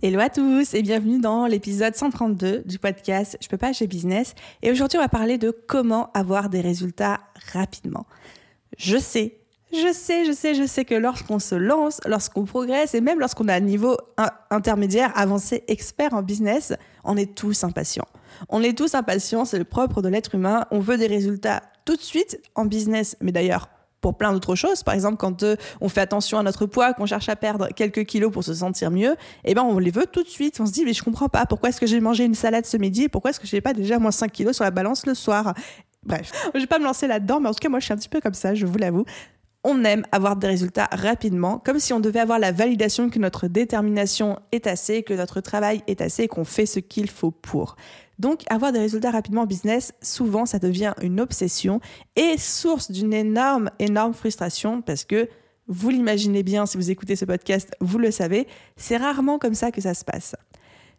Hello à tous et bienvenue dans l'épisode 132 du podcast Je peux pas chez business. Et aujourd'hui, on va parler de comment avoir des résultats rapidement. Je sais, je sais, je sais, je sais que lorsqu'on se lance, lorsqu'on progresse et même lorsqu'on a un niveau intermédiaire, avancé, expert en business, on est tous impatients. On est tous impatients, c'est le propre de l'être humain. On veut des résultats tout de suite en business, mais d'ailleurs pour plein d'autres choses. Par exemple, quand euh, on fait attention à notre poids, qu'on cherche à perdre quelques kilos pour se sentir mieux, eh ben on les veut tout de suite. On se dit mais je comprends pas pourquoi est-ce que j'ai mangé une salade ce midi? Et pourquoi est-ce que j'ai pas déjà moins 5 kilos sur la balance le soir? Bref, je vais pas me lancer là-dedans, mais en tout cas moi je suis un petit peu comme ça, je vous l'avoue. On aime avoir des résultats rapidement, comme si on devait avoir la validation que notre détermination est assez, que notre travail est assez qu'on fait ce qu'il faut pour. Donc, avoir des résultats rapidement en business, souvent, ça devient une obsession et source d'une énorme, énorme frustration parce que, vous l'imaginez bien si vous écoutez ce podcast, vous le savez, c'est rarement comme ça que ça se passe.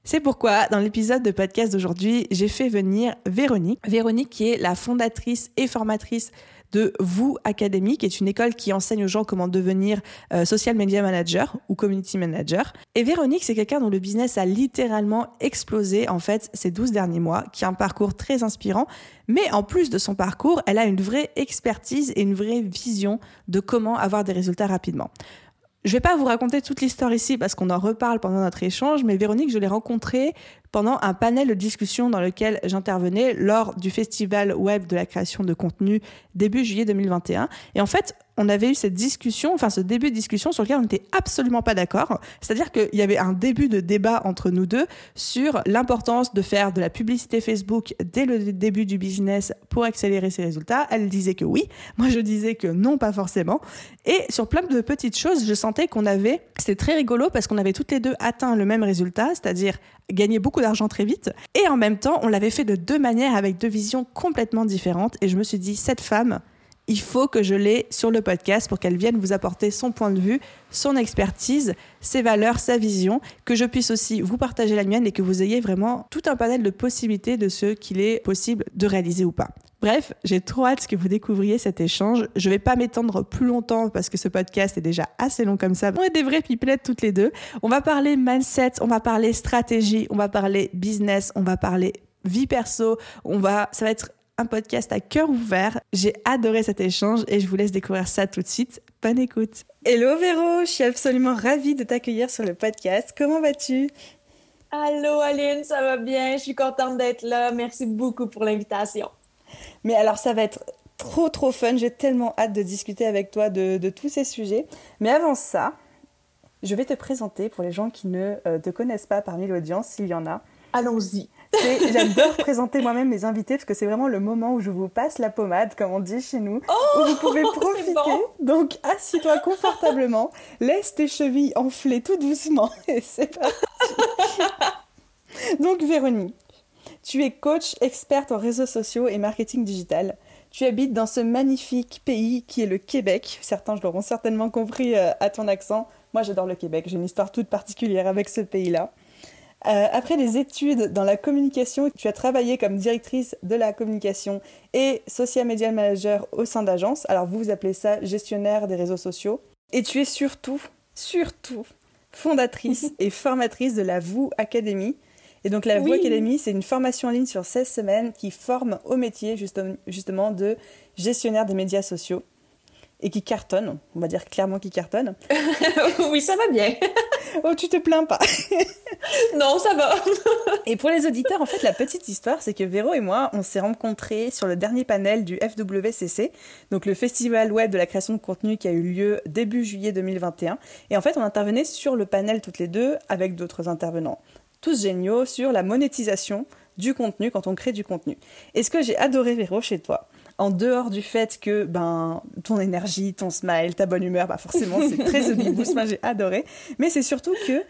C'est pourquoi, dans l'épisode de podcast d'aujourd'hui, j'ai fait venir Véronique. Véronique qui est la fondatrice et formatrice de Vous Academy, qui est une école qui enseigne aux gens comment devenir euh, social media manager ou community manager. Et Véronique, c'est quelqu'un dont le business a littéralement explosé en fait ces 12 derniers mois, qui a un parcours très inspirant. Mais en plus de son parcours, elle a une vraie expertise et une vraie vision de comment avoir des résultats rapidement. Je vais pas vous raconter toute l'histoire ici parce qu'on en reparle pendant notre échange, mais Véronique, je l'ai rencontrée pendant un panel de discussion dans lequel j'intervenais lors du festival web de la création de contenu début juillet 2021. Et en fait, on avait eu cette discussion, enfin ce début de discussion sur lequel on n'était absolument pas d'accord. C'est-à-dire qu'il y avait un début de débat entre nous deux sur l'importance de faire de la publicité Facebook dès le début du business pour accélérer ses résultats. Elle disait que oui, moi je disais que non, pas forcément. Et sur plein de petites choses, je sentais qu'on avait, c'était très rigolo parce qu'on avait toutes les deux atteint le même résultat, c'est-à-dire gagner beaucoup d'argent très vite. Et en même temps, on l'avait fait de deux manières avec deux visions complètement différentes. Et je me suis dit, cette femme, il faut que je l'ai sur le podcast pour qu'elle vienne vous apporter son point de vue, son expertise, ses valeurs, sa vision, que je puisse aussi vous partager la mienne et que vous ayez vraiment tout un panel de possibilités de ce qu'il est possible de réaliser ou pas. Bref, j'ai trop hâte que vous découvriez cet échange. Je vais pas m'étendre plus longtemps parce que ce podcast est déjà assez long comme ça. On est des vrais pipelettes toutes les deux. On va parler mindset, on va parler stratégie, on va parler business, on va parler vie perso, on va, ça va être un podcast à cœur ouvert. J'ai adoré cet échange et je vous laisse découvrir ça tout de suite. Bonne écoute. Hello Véro, je suis absolument ravie de t'accueillir sur le podcast. Comment vas-tu? Allô Aline, ça va bien, je suis contente d'être là. Merci beaucoup pour l'invitation. Mais alors ça va être trop trop fun, j'ai tellement hâte de discuter avec toi de, tous ces sujets. Mais avant ça, je vais te présenter pour les gens qui ne euh, te connaissent pas parmi l'audience, s'il y en a. Allons-y. J'adore présenter moi-même mes invités parce que c'est vraiment le moment où je vous passe la pommade, comme on dit chez nous, où vous pouvez oh, profiter. Donc, assis-toi confortablement, laisse tes chevilles enfler tout doucement et c'est parti. Donc, Véronique, tu es coach experte en réseaux sociaux et marketing digital. Tu habites dans ce magnifique pays qui est le Québec. Certains je l'auront certainement compris euh, à ton accent. Moi, j'adore le Québec. J'ai une histoire toute particulière avec ce pays-là. Euh, après des études dans la communication, tu as travaillé comme directrice de la communication et social media manager au sein d'agences. Alors vous, vous appelez ça gestionnaire des réseaux sociaux. Et tu es surtout, surtout fondatrice et formatrice de la VOU Academy. Et donc la VOU Academy, c'est une formation en ligne sur 16 semaines qui forme au métier justement de gestionnaire des médias sociaux et qui cartonne, on va dire clairement qui cartonne. oui, ça va bien. oh, tu te plains pas. non, ça va. et pour les auditeurs, en fait, la petite histoire, c'est que Véro et moi, on s'est rencontrés sur le dernier panel du FWCC, donc le festival web de la création de contenu qui a eu lieu début juillet 2021. Et en fait, on intervenait sur le panel toutes les deux avec d'autres intervenants, tous géniaux, sur la monétisation du contenu quand on crée du contenu. Et ce que j'ai adoré, Véro, chez toi, en dehors du fait que ben ton énergie, ton smile, ta bonne humeur, bah forcément c'est très Boost, moi j'ai adoré, mais c'est surtout que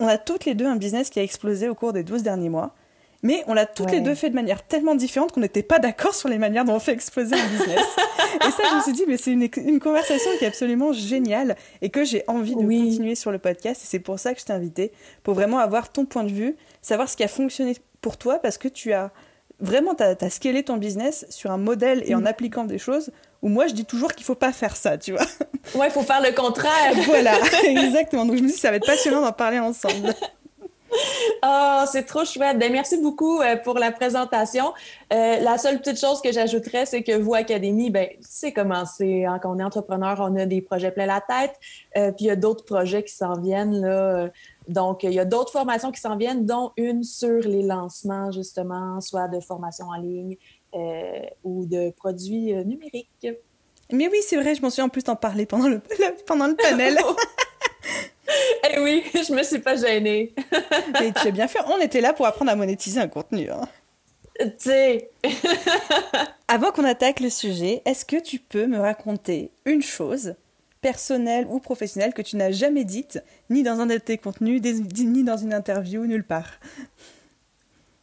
on a toutes les deux un business qui a explosé au cours des 12 derniers mois. Mais on l'a toutes les deux fait de manière tellement différente qu'on n'était pas d'accord sur les manières dont on fait exploser un business. et ça, je me suis dit, mais c'est une, conversation qui est absolument géniale et que j'ai envie de continuer sur le podcast. Et c'est pour ça que je t'ai invité, pour vraiment avoir ton point de vue, savoir ce qui a fonctionné pour toi, parce que tu as vraiment, tu as, scalé ton business sur un modèle et en mm. appliquant des choses où moi, je dis toujours qu'il faut pas faire ça, tu vois. Ouais, il faut faire le contraire. voilà, exactement. Donc je me dis, ça va être passionnant d'en parler ensemble. Ah, c'est trop chouette. Ben, merci beaucoup euh, pour la présentation. Euh, la seule petite chose que j'ajouterais, c'est que vous, Académie, ben, c'est commencé. Hein, quand on est entrepreneur, on a des projets plein la tête. Euh, puis il y a d'autres projets qui s'en viennent. Là. Donc, il y a d'autres formations qui s'en viennent, dont une sur les lancements, justement, soit de formation en ligne ou de produits numériques. Mais oui, c'est vrai, je m'en suis en plus en parler pendant le, pendant le panel. Eh oui, je me suis pas gênée. Et tu as bien fait. On était là pour apprendre à monétiser un contenu. Hein. Tu sais. Avant qu'on attaque le sujet, est-ce que tu peux me raconter une chose personnelle ou professionnelle que tu n'as jamais dite, ni dans un de tes contenus, ni dans une interview, nulle part?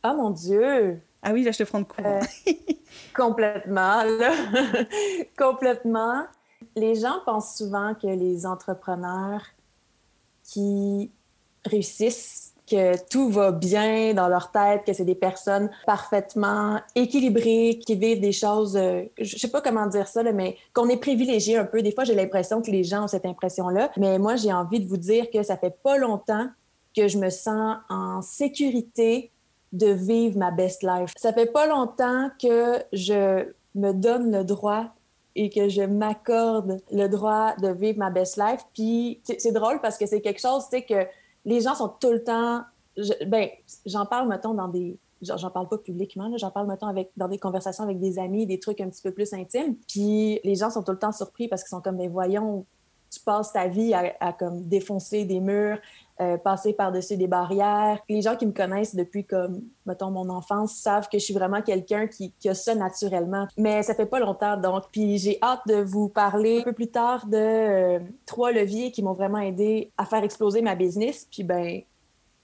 Ah mon Dieu Ah oui, là, je te prends de court. Euh, complètement, là. complètement. Les gens pensent souvent que les entrepreneurs qui réussissent, que tout va bien dans leur tête, que c'est des personnes parfaitement équilibrées, qui vivent des choses, euh, je sais pas comment dire ça, mais qu'on est privilégié un peu. Des fois, j'ai l'impression que les gens ont cette impression-là, mais moi, j'ai envie de vous dire que ça fait pas longtemps que je me sens en sécurité de vivre ma best life. Ça fait pas longtemps que je me donne le droit et que je m'accorde le droit de vivre ma best life. Puis c'est drôle parce que c'est quelque chose, tu sais, que les gens sont tout le temps. ben, j'en parle, mettons, dans des. J'en parle pas publiquement, j'en parle, mettons, avec, dans des conversations avec des amis, des trucs un petit peu plus intimes. Puis les gens sont tout le temps surpris parce qu'ils sont comme, ben, voyons, tu passes ta vie à, à comme défoncer des murs, euh, passer par-dessus des barrières. Les gens qui me connaissent depuis comme, mettons, mon enfance savent que je suis vraiment quelqu'un qui, a ça naturellement. Mais ça fait pas longtemps, donc. Puis j'ai hâte de vous parler un peu plus tard de euh, trois leviers qui m'ont vraiment aidé à faire exploser ma business. Puis ben,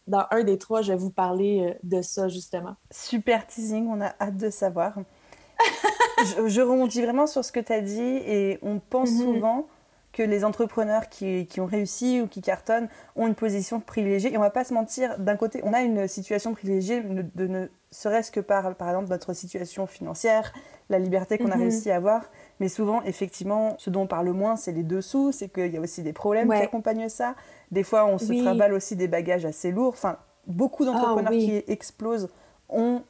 dans un des trois, je vais vous parler euh, de ça justement. Super teasing, on a hâte de savoir. je, je rebondis vraiment sur ce que tu as dit et on pense mm-hmm. souvent que les entrepreneurs qui, qui, ont réussi ou qui cartonnent ont une position privilégiée. Et on va pas se mentir, d'un côté, on a une situation privilégiée de ne serait-ce que par, par exemple, notre situation financière, la liberté qu'on a mhm. réussi à avoir. Mais souvent, effectivement, ce dont on parle moins, c'est les dessous, c'est qu'il y a aussi des problèmes qui accompagnent ça. Des fois, on se travaille aussi des bagages assez lourds. Enfin, beaucoup d'entrepreneurs ah qui explosent ont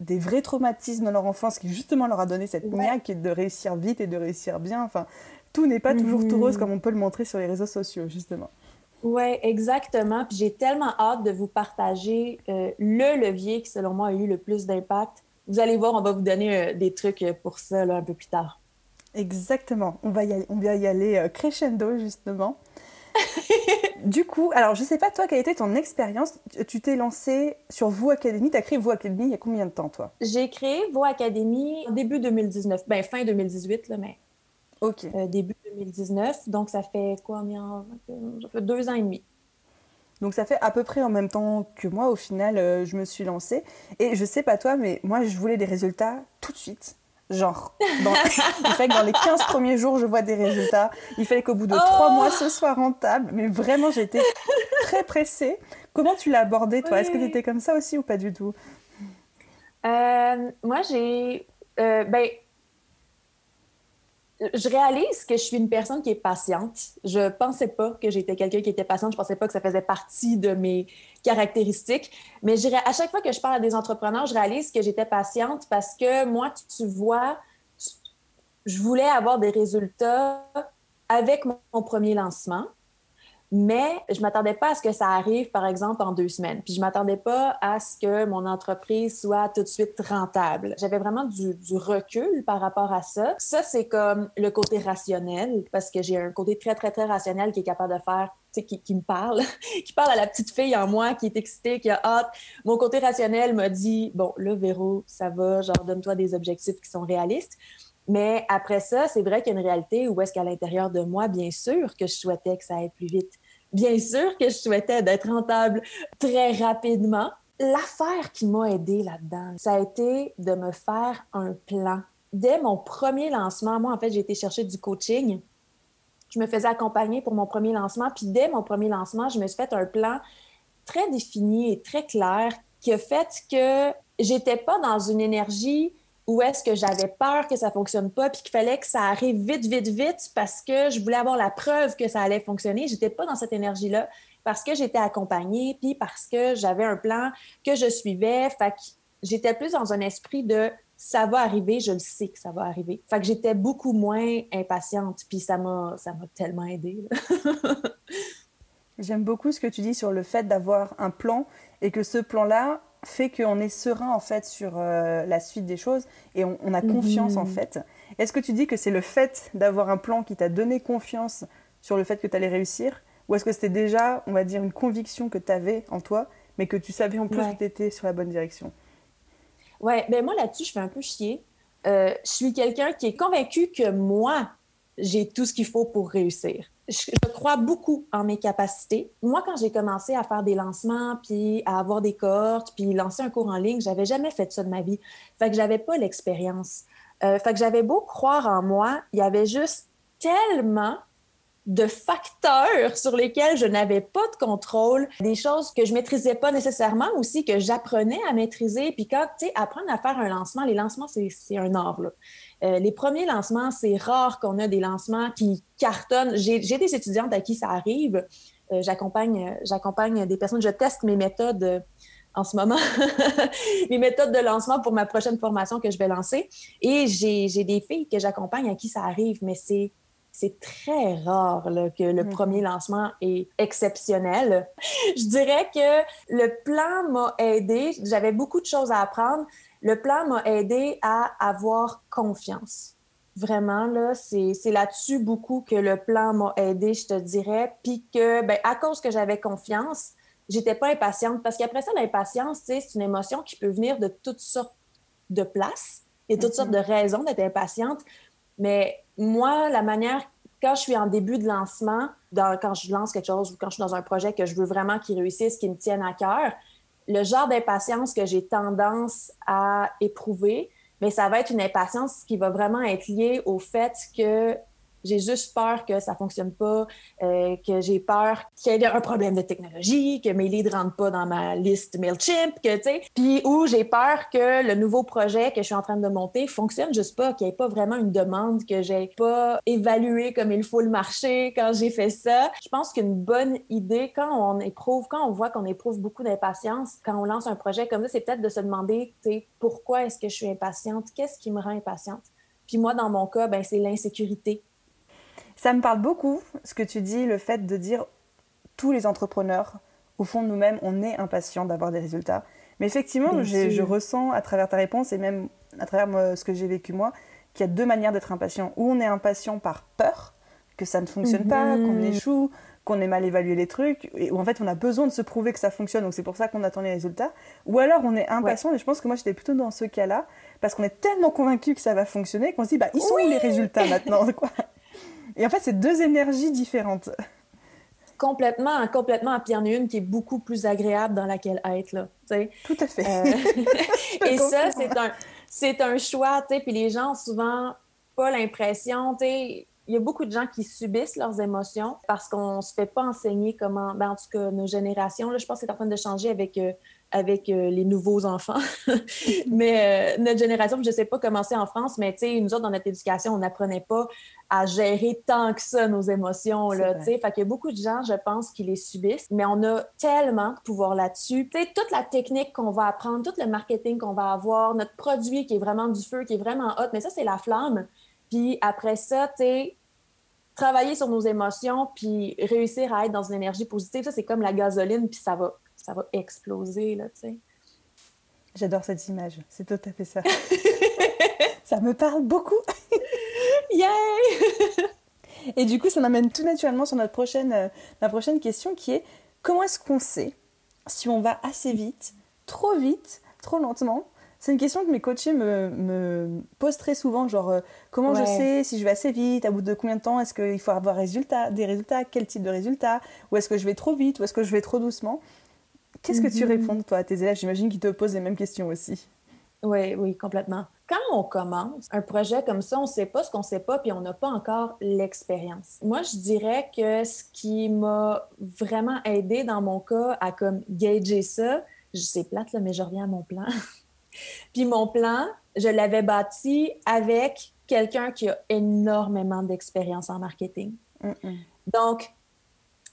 des vrais traumatismes dans leur enfance qui justement leur a donné cette niaque de réussir vite et de réussir bien. Enfin, tout n'est pas toujours tout rose mhm. comme on peut le montrer sur les réseaux sociaux, justement. Oui, exactement. Puis j'ai tellement hâte de vous partager euh, le levier qui, selon moi, a eu le plus d'impact. Vous allez voir, on va vous donner euh, des trucs euh, pour ça un peu plus tard. Exactement. On va y aller, on va y aller crescendo, justement. du coup, alors je sais pas toi, quelle était ton expérience? Tu t'es lancé sur Vous Academy, tu as créé Vous Academy il y a combien de temps toi? J'ai créé Vous Academy début 2019, ben fin 2018 là, mais OK. Euh, début 2019. Donc, ça fait combien? Ça fait deux ans et demi. Donc ça fait à peu près en même temps que moi, au final, euh, je me suis lancée. Et je sais pas toi, mais moi, je voulais des résultats tout de suite. Genre, dans... il fallait que dans les 15 premiers jours, je vois des résultats. Il fallait qu'au bout de trois oh! mois, ce soit rentable. Mais vraiment, j'étais très pressée. Comment tu l'as abordé, toi? Est-ce que tu étais comme ça aussi ou pas du tout? Euh, Moi, j'ai... ben, je réalise que je suis une personne qui est patiente. Je pensais pas que j'étais quelqu'un qui était patiente. Je pensais pas que ça faisait partie de mes caractéristiques. Mais à chaque fois que je parle à des entrepreneurs, je réalise que j'étais patiente parce que moi, tu vois, je voulais avoir des résultats avec mon premier lancement. Mais je ne m'attendais pas à ce que ça arrive, par exemple, en deux semaines. Puis je ne m'attendais pas à ce que mon entreprise soit tout de suite rentable. J'avais vraiment du, recul par rapport à ça. Ça, c'est comme le côté rationnel, parce que j'ai un côté très, très, très rationnel qui est capable de faire qui, qui, me parle, qui parle à la petite fille en moi qui est excitée, qui a hâte. Mon côté rationnel m'a dit Bon, là, Véro, ça va, genre, donne-toi des objectifs qui sont réalistes. Mais après ça, c'est vrai qu'il y a une réalité où est-ce qu'à l'intérieur de moi, bien sûr, que je souhaitais que ça aille plus vite. Bien sûr que je souhaitais d'être rentable très rapidement. L'affaire qui m'a aidé là-dedans, ça a été de me faire un plan. Dès mon premier lancement, moi, en fait, j'ai été chercher du coaching. Je me faisais accompagner pour mon premier lancement. Puis dès mon premier lancement, je me suis fait un plan très défini et très clair qui a fait que j'étais pas dans une énergie où est-ce que j'avais peur que ça fonctionne pas puis qu'il fallait que ça arrive vite vite vite parce que je voulais avoir la preuve que ça allait fonctionner j'étais pas dans cette énergie là parce que j'étais accompagnée puis parce que j'avais un plan que je suivais fait que j'étais plus dans un esprit de ça va arriver, je le sais que ça va arriver. Fait que j'étais beaucoup moins impatiente, puis ça m'a ça m'a tellement aidé. J'aime beaucoup ce que tu dis sur le fait d'avoir un plan et que ce plan-là fait qu'on est serein en fait sur euh, la suite des choses et on, a confiance en mhm. fait. Est-ce que tu dis que c'est le fait d'avoir un plan qui t'a donné confiance sur le fait que tu allais réussir ou est-ce que c'était déjà, on va dire, une conviction que tu avais en toi mais que tu savais en plus que tu étais sur la bonne direction? Ouais, ben moi là-dessus, je fais un peu chier. Euh, je suis quelqu'un qui est convaincu que moi, j'ai tout ce qu'il faut pour réussir je, crois beaucoup en mes capacités. Moi, quand j'ai commencé à faire des lancements, puis à avoir des cohortes, puis lancer un cours en ligne, j'avais jamais fait ça de ma vie. Fait que j'avais pas l'expérience. Euh, fait que j'avais beau croire en moi, il y avait juste tellement de facteurs sur lesquels je n'avais pas de contrôle, des choses que je maîtrisais pas nécessairement aussi, que j'apprenais à maîtriser. Puis quand, tu sais, apprendre à faire un lancement, les lancements, c'est un art, là. Euh, les premiers lancements, c'est rare qu'on a des lancements qui cartonnent. J'ai des étudiantes à qui ça arrive. Euh, j'accompagne, j'accompagne des personnes, je teste mes méthodes euh, en ce moment, mes méthodes de lancement pour ma prochaine formation que je vais lancer. Et j'ai des filles que j'accompagne à qui ça arrive, mais c'est c'est très rare que le mm-hmm. premier lancement est exceptionnel. Je dirais que le plan m'a aidé. J'avais beaucoup de choses à apprendre. Le plan m'a aidé à avoir confiance. Vraiment, là, c'est là-dessus beaucoup que le plan m'a aidé, je te dirais. Puis que, ben, à cause que j'avais confiance, j'étais pas impatiente. Parce qu'après ça, l'impatience, c'est une émotion qui peut venir de toutes sortes de places et toutes sortes de mm-hmm. raisons d'être impatiente. Mais moi, la manière, quand je suis en début de lancement, quand je lance quelque chose ou quand je suis dans un projet que je veux vraiment qu'il réussisse, qu'il me tienne à cœur, le genre d'impatience que j'ai tendance à éprouver, mais ça va être une impatience qui va vraiment être liée au fait que j'ai juste peur que ça fonctionne pas, euh, que j'ai peur qu'il y ait un problème de technologie, que mes leads rentrent pas dans ma liste Mailchimp, que tu sais, puis où j'ai peur que le nouveau projet que je suis en train de monter fonctionne juste pas, qu'il n'y ait pas vraiment une demande, que j'ai pas évalué comme il faut le marché quand j'ai fait ça. Je pense qu'une bonne idée quand on éprouve, quand on voit qu'on éprouve beaucoup d'impatience, quand on lance un projet comme ça, c'est peut-être de se demander, tu sais, pourquoi est-ce que je suis impatiente, qu'est-ce qui me rend impatiente? Puis moi, dans mon cas, ben, c'est l'insécurité ça me parle beaucoup, ce que tu dis, le fait de dire tous les entrepreneurs, au fond de nous-mêmes, on est impatient d'avoir des résultats. Mais effectivement, je ressens à travers ta réponse et même à travers ce que j'ai vécu moi, qu'il y a deux manières d'être impatient. Ou on est impatient par peur, que ça ne fonctionne pas, qu'on mhm. échoue, qu'on ait mal évalué les trucs, et où en fait on a besoin de se prouver que ça fonctionne, donc c'est pour ça qu'on attend les résultats. Ou alors on est impatient, et je pense que moi j'étais plutôt dans ce cas-là, parce qu'on est tellement convaincu que ça va fonctionner qu'on se dit, bah ils sont où les résultats maintenant quoi? Et en fait, c'est deux énergies différentes. Complètement, complètement. Puis il y en a une qui est beaucoup plus agréable dans laquelle être, là. Tout à fait. Euh, et ça, c'est un, c'est un choix, tu sais. Puis les gens ont souvent pas l'impression, tu sais, il y a beaucoup de gens qui subissent leurs émotions parce qu'on se fait pas enseigner comment, ben en tout cas, nos générations, là, je pense que c'est en train de changer avec euh, avec euh, les nouveaux enfants. mais euh, notre génération, je ne sais pas comment c'est en France, mais nous autres, dans notre éducation, on n'apprenait pas à gérer tant que ça nos émotions. Là, fait qu'il y a beaucoup de gens, je pense, qui les subissent, mais on a tellement de pouvoir là-dessus. toute la technique qu'on va apprendre, tout le marketing qu'on va avoir, notre produit qui est vraiment du feu, qui est vraiment hot, mais ça, c'est la flamme. Puis après ça, tu sais, travailler sur nos émotions, puis réussir à être dans une énergie positive, ça, c'est comme la gasoline, puis ça va ça va exploser, là, tu sais. J'adore cette image, c'est tout à fait ça. ça me parle beaucoup. Yay! Et du coup, ça m'amène tout naturellement sur notre prochaine, euh, ma prochaine question qui est comment est-ce qu'on sait si on va assez vite, trop vite, trop lentement, C'est une question que mes coachés me, me posent très souvent, genre euh, comment je sais si je vais assez vite, à bout de combien de temps, est-ce qu'il faut avoir résultat, des résultats, quel type de résultats, ou est-ce que je vais trop vite, ou est-ce que je vais trop doucement? Qu'est-ce que tu mhm. réponds toi à tes élèves? J'imagine qu'ils te posent les mêmes questions aussi. Oui, oui, complètement. Quand on commence un projet comme ça, on ne sait pas ce qu'on ne sait pas, puis on n'a pas encore l'expérience. Moi, je dirais que ce qui m'a vraiment aidé dans mon cas à comme gager ça, c'est plate, là, mais je reviens à mon plan. puis mon plan, je l'avais bâti avec quelqu'un qui a énormément d'expérience en marketing. Donc,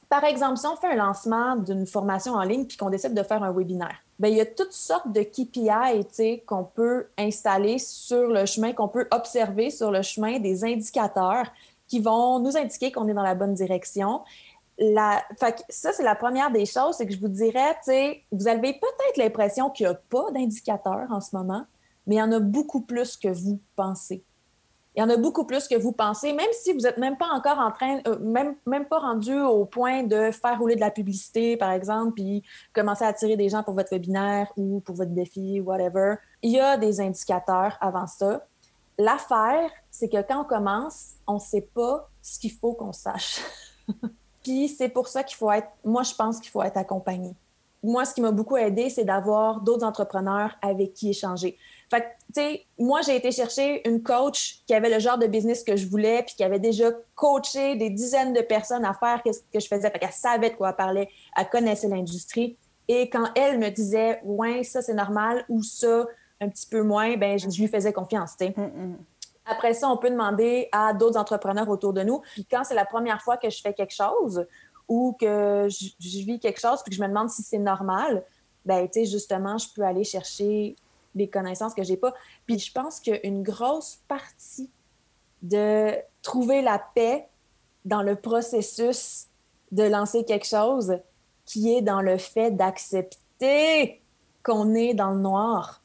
par exemple, si on fait un lancement d'une formation en ligne puis qu'on décide de faire un webinaire, bien, il y a toutes sortes de KPI qu'on peut installer sur le chemin, qu'on peut observer sur le chemin, des indicateurs qui vont nous indiquer qu'on est dans la bonne direction. La... Fait ça, c'est la première des choses, c'est que je vous dirais, vous avez peut-être l'impression qu'il n'y a pas d'indicateurs en ce moment, mais il y en a beaucoup plus que vous pensez. Il y en a beaucoup plus que vous pensez, même si vous n'êtes même pas encore en train, euh, même, même pas rendu au point de faire rouler de la publicité, par exemple, puis commencer à attirer des gens pour votre webinaire ou pour votre défi, whatever. Il y a des indicateurs avant ça. L'affaire, c'est que quand on commence, on ne sait pas ce qu'il faut qu'on sache. puis c'est pour ça qu'il faut être, moi je pense qu'il faut être accompagné. Moi, ce qui m'a beaucoup aidé, c'est d'avoir d'autres entrepreneurs avec qui échanger. Fait que, tu sais, moi, j'ai été chercher une coach qui avait le genre de business que je voulais, puis qui avait déjà coaché des dizaines de personnes à faire ce que je faisais. Fait qu'elle savait de quoi elle parlait, elle connaissait l'industrie. Et quand elle me disait, ouais, ça, c'est normal, ou ça, un petit peu moins, ben je, lui faisais confiance, tu sais. Mm, mm. Après ça, on peut demander à d'autres entrepreneurs autour de nous. Puis quand c'est la première fois que je fais quelque chose ou que je, je vis quelque chose, puis que je me demande si c'est normal, ben tu sais, justement, je peux aller chercher des connaissances que j'ai pas. Puis je pense qu'une grosse partie de trouver la paix dans le processus de lancer quelque chose qui est dans le fait d'accepter qu'on est dans le noir,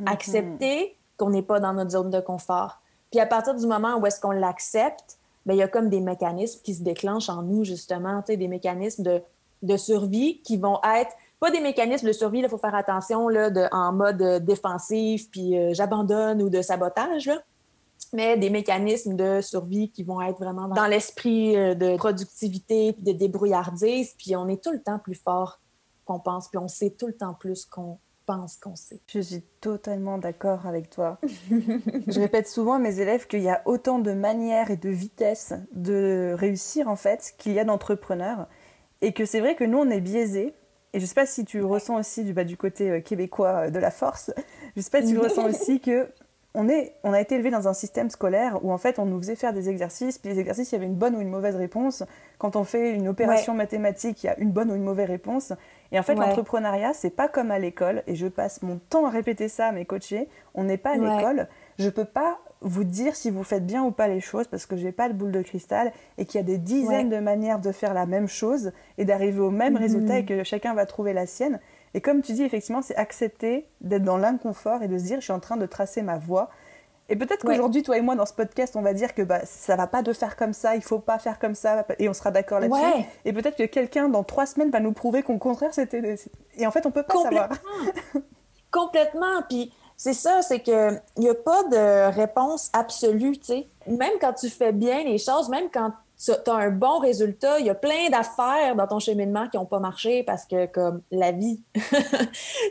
mm-hmm. accepter qu'on n'est pas dans notre zone de confort. Puis à partir du moment où est-ce qu'on l'accepte, ben, il y a comme des mécanismes qui se déclenchent en nous, justement, des mécanismes de, de survie qui vont être pas des mécanismes de survie, il faut faire attention là, de, en mode euh, défensif, puis euh, j'abandonne ou de sabotage, mais des mécanismes de survie qui vont être vraiment dans, l'esprit euh, de productivité, puis de débrouillardise, puis on est tout le temps plus fort qu'on pense, puis on sait tout le temps plus qu'on pense qu'on sait. Je suis totalement d'accord avec toi. je répète souvent à mes élèves qu'il y a autant de manières et de vitesses de réussir en fait qu'il y a d'entrepreneurs et que c'est vrai que nous on est biaisés et je ne sais pas si tu ressens aussi du, bah, du côté euh, québécois euh, de la force, je ne sais pas si tu ressens aussi que on, est, on a été élevé dans un système scolaire où en fait on nous faisait faire des exercices, puis les exercices, il y avait une bonne ou une mauvaise réponse. Quand on fait une opération mathématique, il y a une bonne ou une mauvaise réponse. Et en fait, l'entrepreneuriat, l'entrepreneuriat, c'est pas comme à l'école, et je passe mon temps à répéter ça à mes coachés, on n'est pas à l'école, je peux pas vous dire si vous faites bien ou pas les choses parce que j'ai pas de boule de cristal et qu'il y a des dizaines de manières de faire la même chose et d'arriver au même mhm. résultat et que chacun va trouver la sienne. Et comme tu dis, effectivement, c'est accepter d'être dans l'inconfort et de se dire je suis en train de tracer ma voie. Et peut-être qu'aujourd'hui, toi et moi, dans ce podcast, on va dire que bah, ça va pas de faire comme ça, il faut pas faire comme ça, et on sera d'accord là-dessus. Et peut-être que quelqu'un, dans trois semaines, va nous prouver qu'au contraire, c'était... Et en fait, on peut pas savoir. Complètement. Puis c'est ça, c'est qu'il n'y a pas de réponse absolue, tu sais. Même quand tu fais bien les choses, même quand tu as un bon résultat, il y a plein d'affaires dans ton cheminement qui n'ont pas marché parce que, comme la vie, tu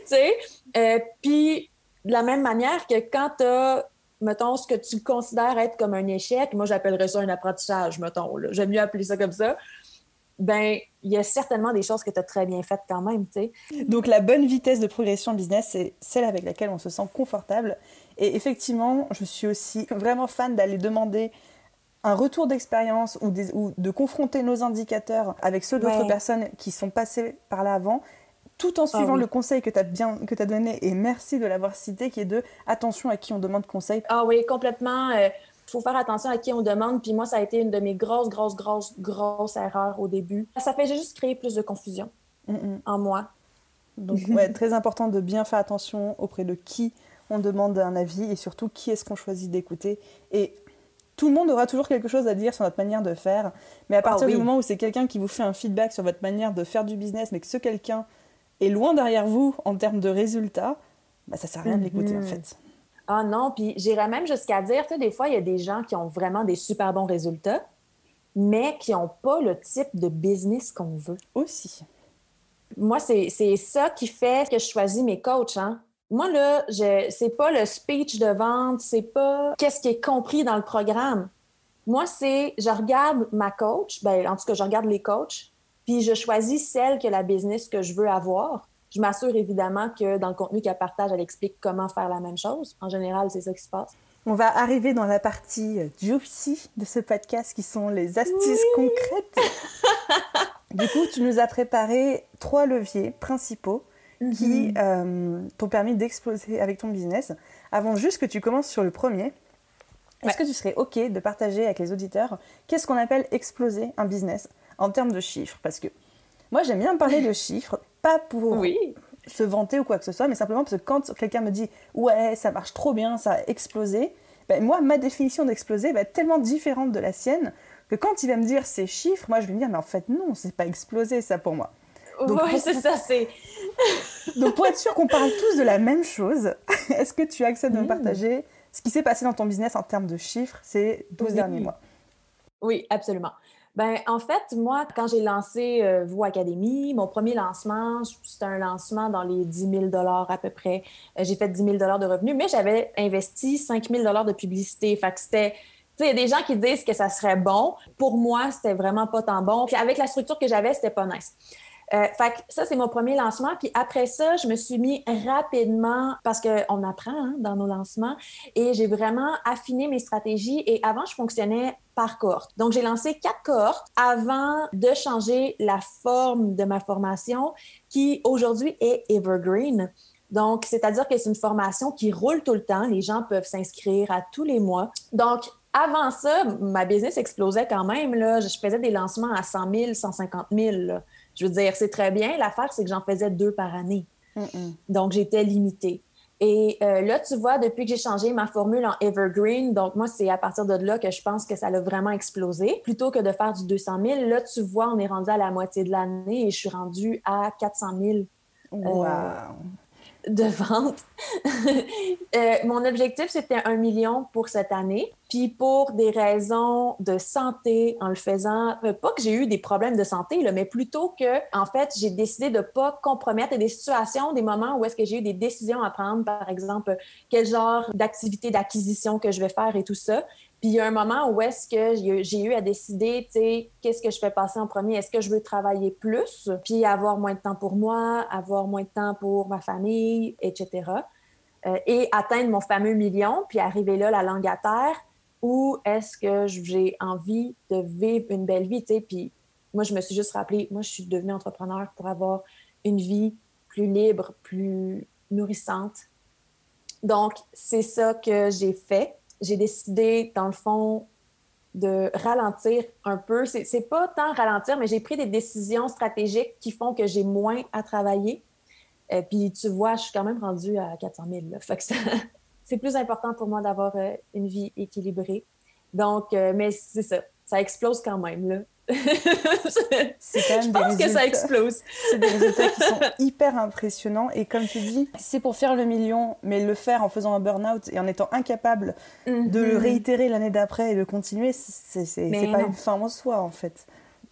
sais. Euh, puis, de la même manière que quand tu as, mettons, ce que tu considères être comme un échec, moi j'appellerais ça un apprentissage, mettons, j'aime mieux appeler ça comme ça, ben il y a certainement des choses que tu as très bien faites quand même, tu sais. Donc la bonne vitesse de progression business, c'est celle avec laquelle on se sent confortable. Et effectivement, je suis aussi vraiment fan d'aller demander un retour d'expérience ou, ou, de confronter nos indicateurs avec ceux d'autres personnes qui sont passées par là avant, tout en ah suivant le conseil que tu as bien que as donné et merci de l'avoir cité qui est de attention à qui on demande conseil. Ah oui, complètement. Euh, il faut faire attention à qui on demande. Puis moi, ça a été une de mes grosses, grosses, grosses, grosses erreurs au début. Ça fait juste créer plus de confusion en moi. Donc, ouais, très important de bien faire attention auprès de qui on demande un avis et surtout qui est-ce qu'on choisit d'écouter. Et tout le monde aura toujours quelque chose à dire sur notre manière de faire. Mais à ah partir du moment où c'est quelqu'un qui vous fait un feedback sur votre manière de faire du business, mais que ce quelqu'un est loin derrière vous en termes de résultats, bah, ça sert à rien de l'écouter en Mhm. fait. Ah non, puis j'irais même jusqu'à dire, tu sais, des fois, il y a des gens qui ont vraiment des super bons résultats, mais qui n'ont pas le type de business qu'on veut. Aussi. Moi, c'est ça qui fait que je choisis mes coachs. Hein. Moi, là, je c'est pas le speech de vente, c'est pas qu'est-ce qui est compris dans le programme. Moi, c'est je regarde ma coach, ben, en tout cas, je regarde les coachs, puis je choisis celle que la business que je veux avoir. Je m'assure évidemment que dans le contenu qu'elle partage, elle explique comment faire la même chose. En général, c'est ça qui se passe. On va arriver dans la partie euh, juicy de ce podcast qui sont les astuces concrètes. du coup, tu nous as préparé trois leviers principaux qui euh, t'ont permis d'exploser avec ton business. Avant juste que tu commences sur le premier, est-ce Ouais. que tu serais OK de partager avec les auditeurs qu'est-ce qu'on appelle exploser un business en termes de chiffres? Parce que moi, j'aime bien parler de chiffres, pas pour Oui. se vanter ou quoi que ce soit, mais simplement parce que quand quelqu'un me dit ouais, ça marche trop bien, ça a explosé, ben moi, ma définition d'exploser va être tellement différente de la sienne que quand il va me dire ces chiffres, moi je vais me dire mais en fait non, c'est pas explosé ça pour moi. Donc, Oui, pour- c'est ça, c'est. Donc pour être sûr qu'on parle tous de la même chose, est-ce que tu acceptes de me Mm. partager ce qui s'est passé dans ton business en termes de chiffres ces 12 Oui. derniers mois? Oui, absolument. Ben, en fait, moi, quand j'ai lancé euh, Académie, mon premier lancement, c'était un lancement dans les 10 000 à peu près. Euh, j'ai fait 10 000 de revenus, mais j'avais investi 5 000 de publicité. Fait que c'était. Il y a des gens qui disent que ça serait bon. Pour moi, c'était vraiment pas tant bon. Puis avec la structure que j'avais, c'était pas nice. Euh, fait que ça, c'est mon premier lancement. Puis après ça, je me suis mis rapidement, parce qu'on apprend hein, dans nos lancements, et j'ai vraiment affiné mes stratégies. Et avant, je fonctionnais par cohorte. Donc, j'ai lancé quatre cohortes avant de changer la forme de ma formation qui aujourd'hui est evergreen. Donc, c'est-à-dire que c'est une formation qui roule tout le temps. Les gens peuvent s'inscrire à tous les mois. Donc, avant ça, ma business explosait quand même. Là. Je faisais des lancements à 100 000, 150 000. là. Je veux dire, c'est très bien. L'affaire, c'est que j'en faisais deux par année. Donc, j'étais limitée. Et euh, là, tu vois, depuis que j'ai changé ma formule en Evergreen, donc moi, c'est à partir de là que je pense que ça l'a vraiment explosé. Plutôt que de faire du 200 000, là, tu vois, on est rendu à la moitié de l'année et je suis rendue à 400 000 Wow. De vente. Euh, mon objectif, c'était un million pour cette année. Puis pour des raisons de santé, en le faisant, euh, pas que j'ai eu des problèmes de santé, mais plutôt que, en fait, j'ai décidé de pas compromettre des situations, des moments où est-ce que j'ai eu des décisions à prendre, par exemple, quel genre d'activité d'acquisition que je vais faire et tout ça. Puis il y a un moment où est-ce que j'ai eu à décider, tu sais, qu'est-ce que je fais passer en premier? Est-ce que je veux travailler plus, puis avoir moins de temps pour moi, avoir moins de temps pour ma famille, etc. Euh, et atteindre mon fameux million, puis arriver là, la langue à terre, ou est-ce que j'ai envie de vivre une belle vie, tu sais? Puis moi, je me suis juste rappelé, moi, je suis devenue entrepreneur pour avoir une vie plus libre, plus nourrissante. Donc, c'est ça que j'ai fait. J'ai décidé, dans le fond, de ralentir un peu. C'est pas tant ralentir, mais j'ai pris des décisions stratégiques qui font que j'ai moins à travailler. Et puis, tu vois, je suis quand même rendue à 400 000. Là. Fait que c'est plus important pour moi d'avoir euh, une vie équilibrée. Donc, euh, mais c'est ça. Ça explose quand même, là. C'est quand même Je des pense que ça explose. C'est des résultats qui sont hyper impressionnants. Et comme tu dis, c'est pour faire le million, mais le faire en faisant un burn-out et en étant incapable de le Mhm. réitérer l'année d'après et de continuer, c'est c'est pas non. une fin en soi, en fait.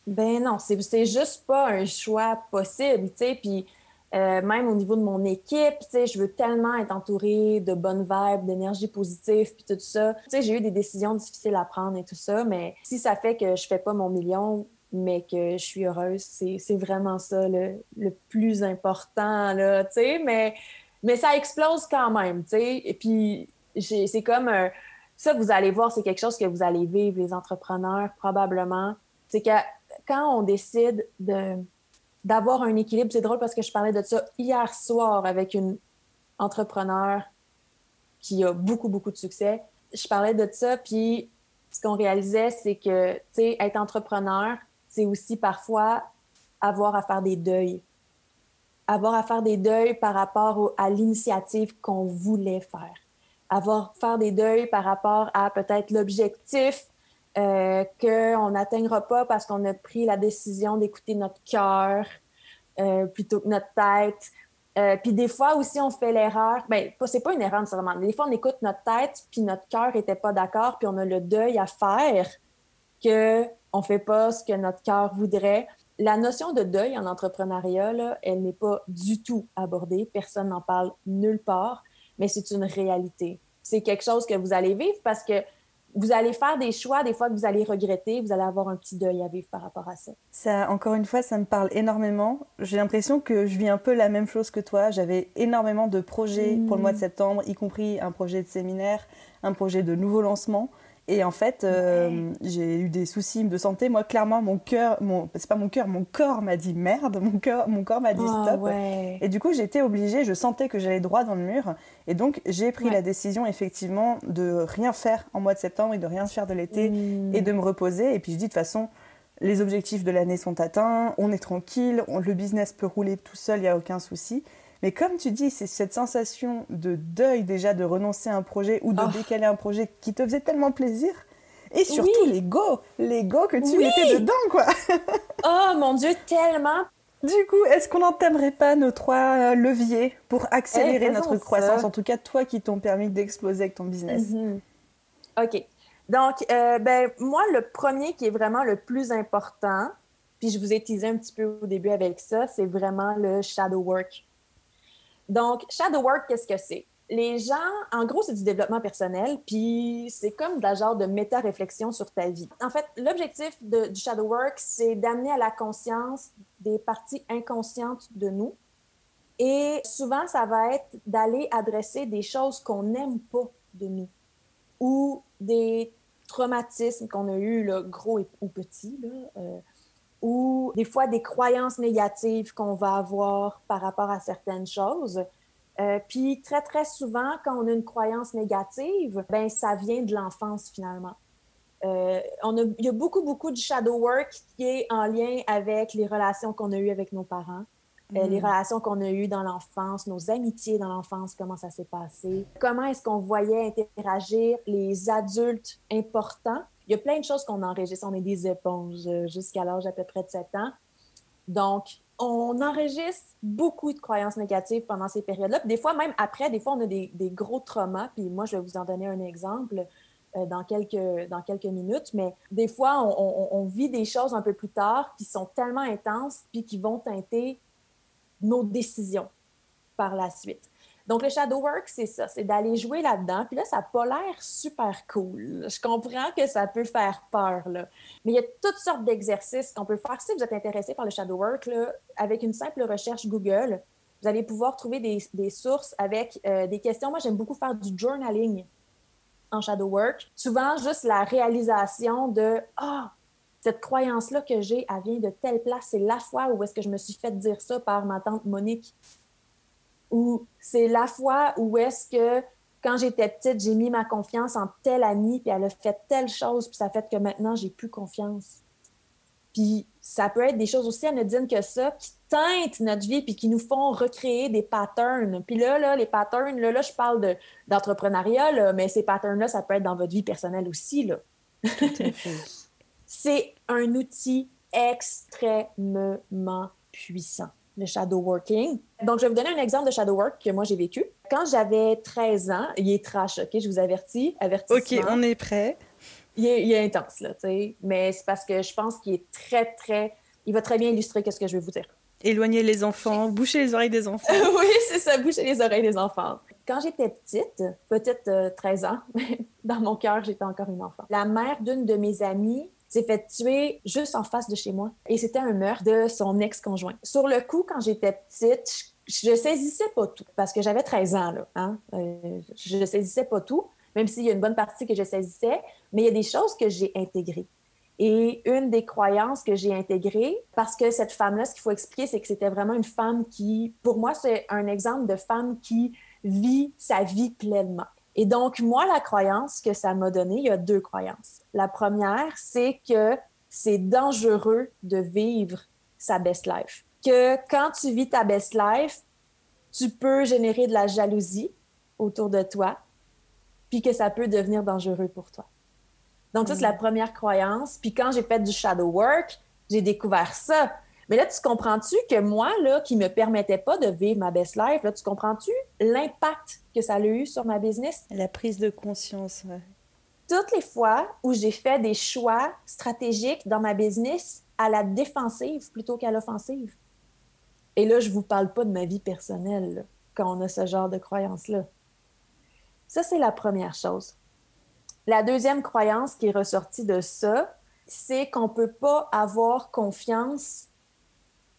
Ben non, c'est c'est juste pas un choix possible, tu sais. Puis euh, même au niveau de mon équipe, tu sais, je veux tellement être entourée de bonnes vibes, d'énergie positive, puis tout ça. Tu sais, j'ai eu des décisions difficiles à prendre et tout ça, mais si ça fait que je fais pas mon million, mais que je suis heureuse, c'est vraiment ça le, le plus important, là. Mais, mais ça explose quand même, tu sais. Et puis, c'est comme un... Ça, vous allez voir, c'est quelque chose que vous allez vivre, les entrepreneurs, probablement. C'est que quand on décide de d'avoir un équilibre, c'est drôle parce que je parlais de ça hier soir avec une entrepreneur qui a beaucoup, beaucoup de succès. Je parlais de ça, puis ce qu'on réalisait, c'est que, tu sais, être entrepreneur, c'est aussi parfois avoir à faire des deuils. Avoir à faire des deuils par rapport à l'initiative qu'on voulait faire. Avoir faire des deuils par rapport à peut-être l'objectif euh, qu'on n'atteindra pas parce qu'on a pris la décision d'écouter notre cœur euh, plutôt que notre tête. Euh, puis des fois aussi, on fait l'erreur. Bien, c'est pas une erreur nécessairement. Des fois, on écoute notre tête, puis notre cœur n'était pas d'accord, puis on a le deuil à faire qu'on ne fait pas ce que notre cœur voudrait. La notion de deuil en entrepreneuriat, là, elle n'est pas du tout abordée. Personne n'en parle nulle part, mais c'est une réalité. C'est quelque chose que vous allez vivre parce que vous allez faire des choix, des fois que vous allez regretter, vous allez avoir un petit deuil à vivre par rapport à ça. Ça, encore une fois, ça me parle énormément. J'ai l'impression que je vis un peu la même chose que toi. J'avais énormément de projets pour le mois de mmh. septembre, y compris un projet de séminaire, un projet de nouveau lancement. Et en fait, euh, j'ai eu des soucis de santé. Moi, clairement, mon cœur, mon, c'est pas mon cœur, mon corps m'a dit merde. Mon cœur, mon corps m'a dit ah, stop. Et du coup, j'étais obligée. Je sentais que j'allais droit dans le mur. Et donc, j'ai pris la décision effectivement de rien faire en mois de septembre et de rien faire de l'été mmh. et de me reposer. Et puis je dis de toute façon, les objectifs de l'année sont atteints. On est tranquille. le business peut rouler tout seul. Il y a aucun souci. Mais comme tu dis, c'est cette sensation de deuil déjà de renoncer à un projet ou de oh. décaler un projet qui te faisait tellement plaisir. Et surtout l'ego, l'ego que tu mettais dedans, quoi. oh mon Dieu, tellement. Du coup, est-ce qu'on n'entamerait pas nos trois euh, leviers pour accélérer eh, notre croissance? En tout cas, toi qui t'ont permis d'exploser avec ton business. Mhm. OK. Donc, euh, ben, moi, le premier qui est vraiment le plus important, puis je vous ai teasé un petit peu au début avec ça, c'est vraiment le shadow work. Donc, shadow work, qu'est-ce que c'est? Les gens, en gros, c'est du développement personnel, puis c'est comme de la genre de méta-réflexion sur ta vie. En fait, l'objectif du shadow work, c'est d'amener à la conscience des parties inconscientes de nous. Et souvent, ça va être d'aller adresser des choses qu'on n'aime pas de nous ou des traumatismes qu'on a eus, gros ou petits, là, euh, ou des fois des croyances négatives qu'on va avoir par rapport à certaines choses. Euh, puis très, très souvent, quand on a une croyance négative, ben ça vient de l'enfance finalement. Euh, on a, il y a beaucoup, beaucoup de shadow work qui est en lien avec les relations qu'on a eues avec nos parents, euh, les mm. relations qu'on a eues dans l'enfance, nos amitiés dans l'enfance, comment ça s'est passé, comment est-ce qu'on voyait interagir les adultes importants il y a plein de choses qu'on enregistre. On est des éponges euh, jusqu'à l'âge à peu près de 7 ans. Donc, on enregistre beaucoup de croyances négatives pendant ces périodes-là. Des fois, même après, des fois, on a des, gros traumas. Puis moi, je vais vous en donner un exemple euh, dans, quelques, minutes. Mais des fois, on, on, vit des choses un peu plus tard qui sont tellement intenses puis qui vont teinter nos décisions par la suite. Donc, le shadow work, c'est ça, c'est d'aller jouer là-dedans. Puis là, ça n'a pas l'air super cool. Je comprends que ça peut faire peur, là. Mais il y a toutes sortes d'exercices qu'on peut faire. Si vous êtes intéressé par le shadow work, là, avec une simple recherche Google, vous allez pouvoir trouver des, sources avec euh, des questions. Moi, j'aime beaucoup faire du journaling en shadow work. Souvent, juste la réalisation de Ah, cette croyance-là que j'ai, elle vient de telle place. C'est la fois où est-ce que je me suis fait dire ça par ma tante Monique ou c'est la fois où est-ce que quand j'étais petite, j'ai mis ma confiance en telle amie, puis elle a fait telle chose, puis ça fait que maintenant, j'ai plus confiance. Puis ça peut être des choses aussi anodines que ça qui teintent notre vie puis qui nous font recréer des patterns. Puis là, là les patterns, là, là je parle d'entrepreneuriat, mais ces patterns-là, ça peut être dans votre vie personnelle aussi. Là. C'est un outil extrêmement puissant le shadow working. Donc, je vais vous donner un exemple de shadow work que moi j'ai vécu. Quand j'avais 13 ans, il est trash, OK? Je vous avertis. Avertissement. OK, on est prêt. Il est, intense, là, tu sais. Mais c'est parce que je pense qu'il est très, très. Il va très bien illustrer ce que je vais vous dire. Éloigner les enfants, boucher les oreilles des enfants. oui, c'est ça, boucher les oreilles des enfants. Quand j'étais petite, peut-être 13 euh, ans, dans mon cœur, j'étais encore une enfant. La mère d'une de mes amies s'est fait tuer juste en face de chez moi. Et c'était un meurtre de son ex-conjoint. Sur le coup, quand j'étais petite, je, saisissais pas tout parce que j'avais 13 ans. Là, hein? Euh, je saisissais pas tout, même s'il y a une bonne partie que je saisissais, mais il y a des choses que j'ai intégrées. Et une des croyances que j'ai intégrées, parce que cette femme-là, ce qu'il faut expliquer, c'est que c'était vraiment une femme qui, pour moi, c'est un exemple de femme qui vit sa vie pleinement. Et donc, moi, la croyance que ça m'a donnée, il y a deux croyances. La première, c'est que c'est dangereux de vivre sa best life. Que quand tu vis ta best life, tu peux générer de la jalousie autour de toi, puis que ça peut devenir dangereux pour toi. Donc, ça, c'est la mm. première croyance. Puis quand j'ai fait du shadow work, j'ai découvert ça. Mais là, tu comprends-tu que moi, là, qui me permettais pas de vivre ma best life, là, tu comprends-tu l'impact que ça a eu sur ma business? La prise de conscience, ouais. Toutes les fois où j'ai fait des choix stratégiques dans ma business à la défensive plutôt qu'à l'offensive. Et là, je vous parle pas de ma vie personnelle quand on a ce genre de croyance-là. Ça, c'est la première chose. La deuxième croyance qui est ressortie de ça, c'est qu'on ne peut pas avoir confiance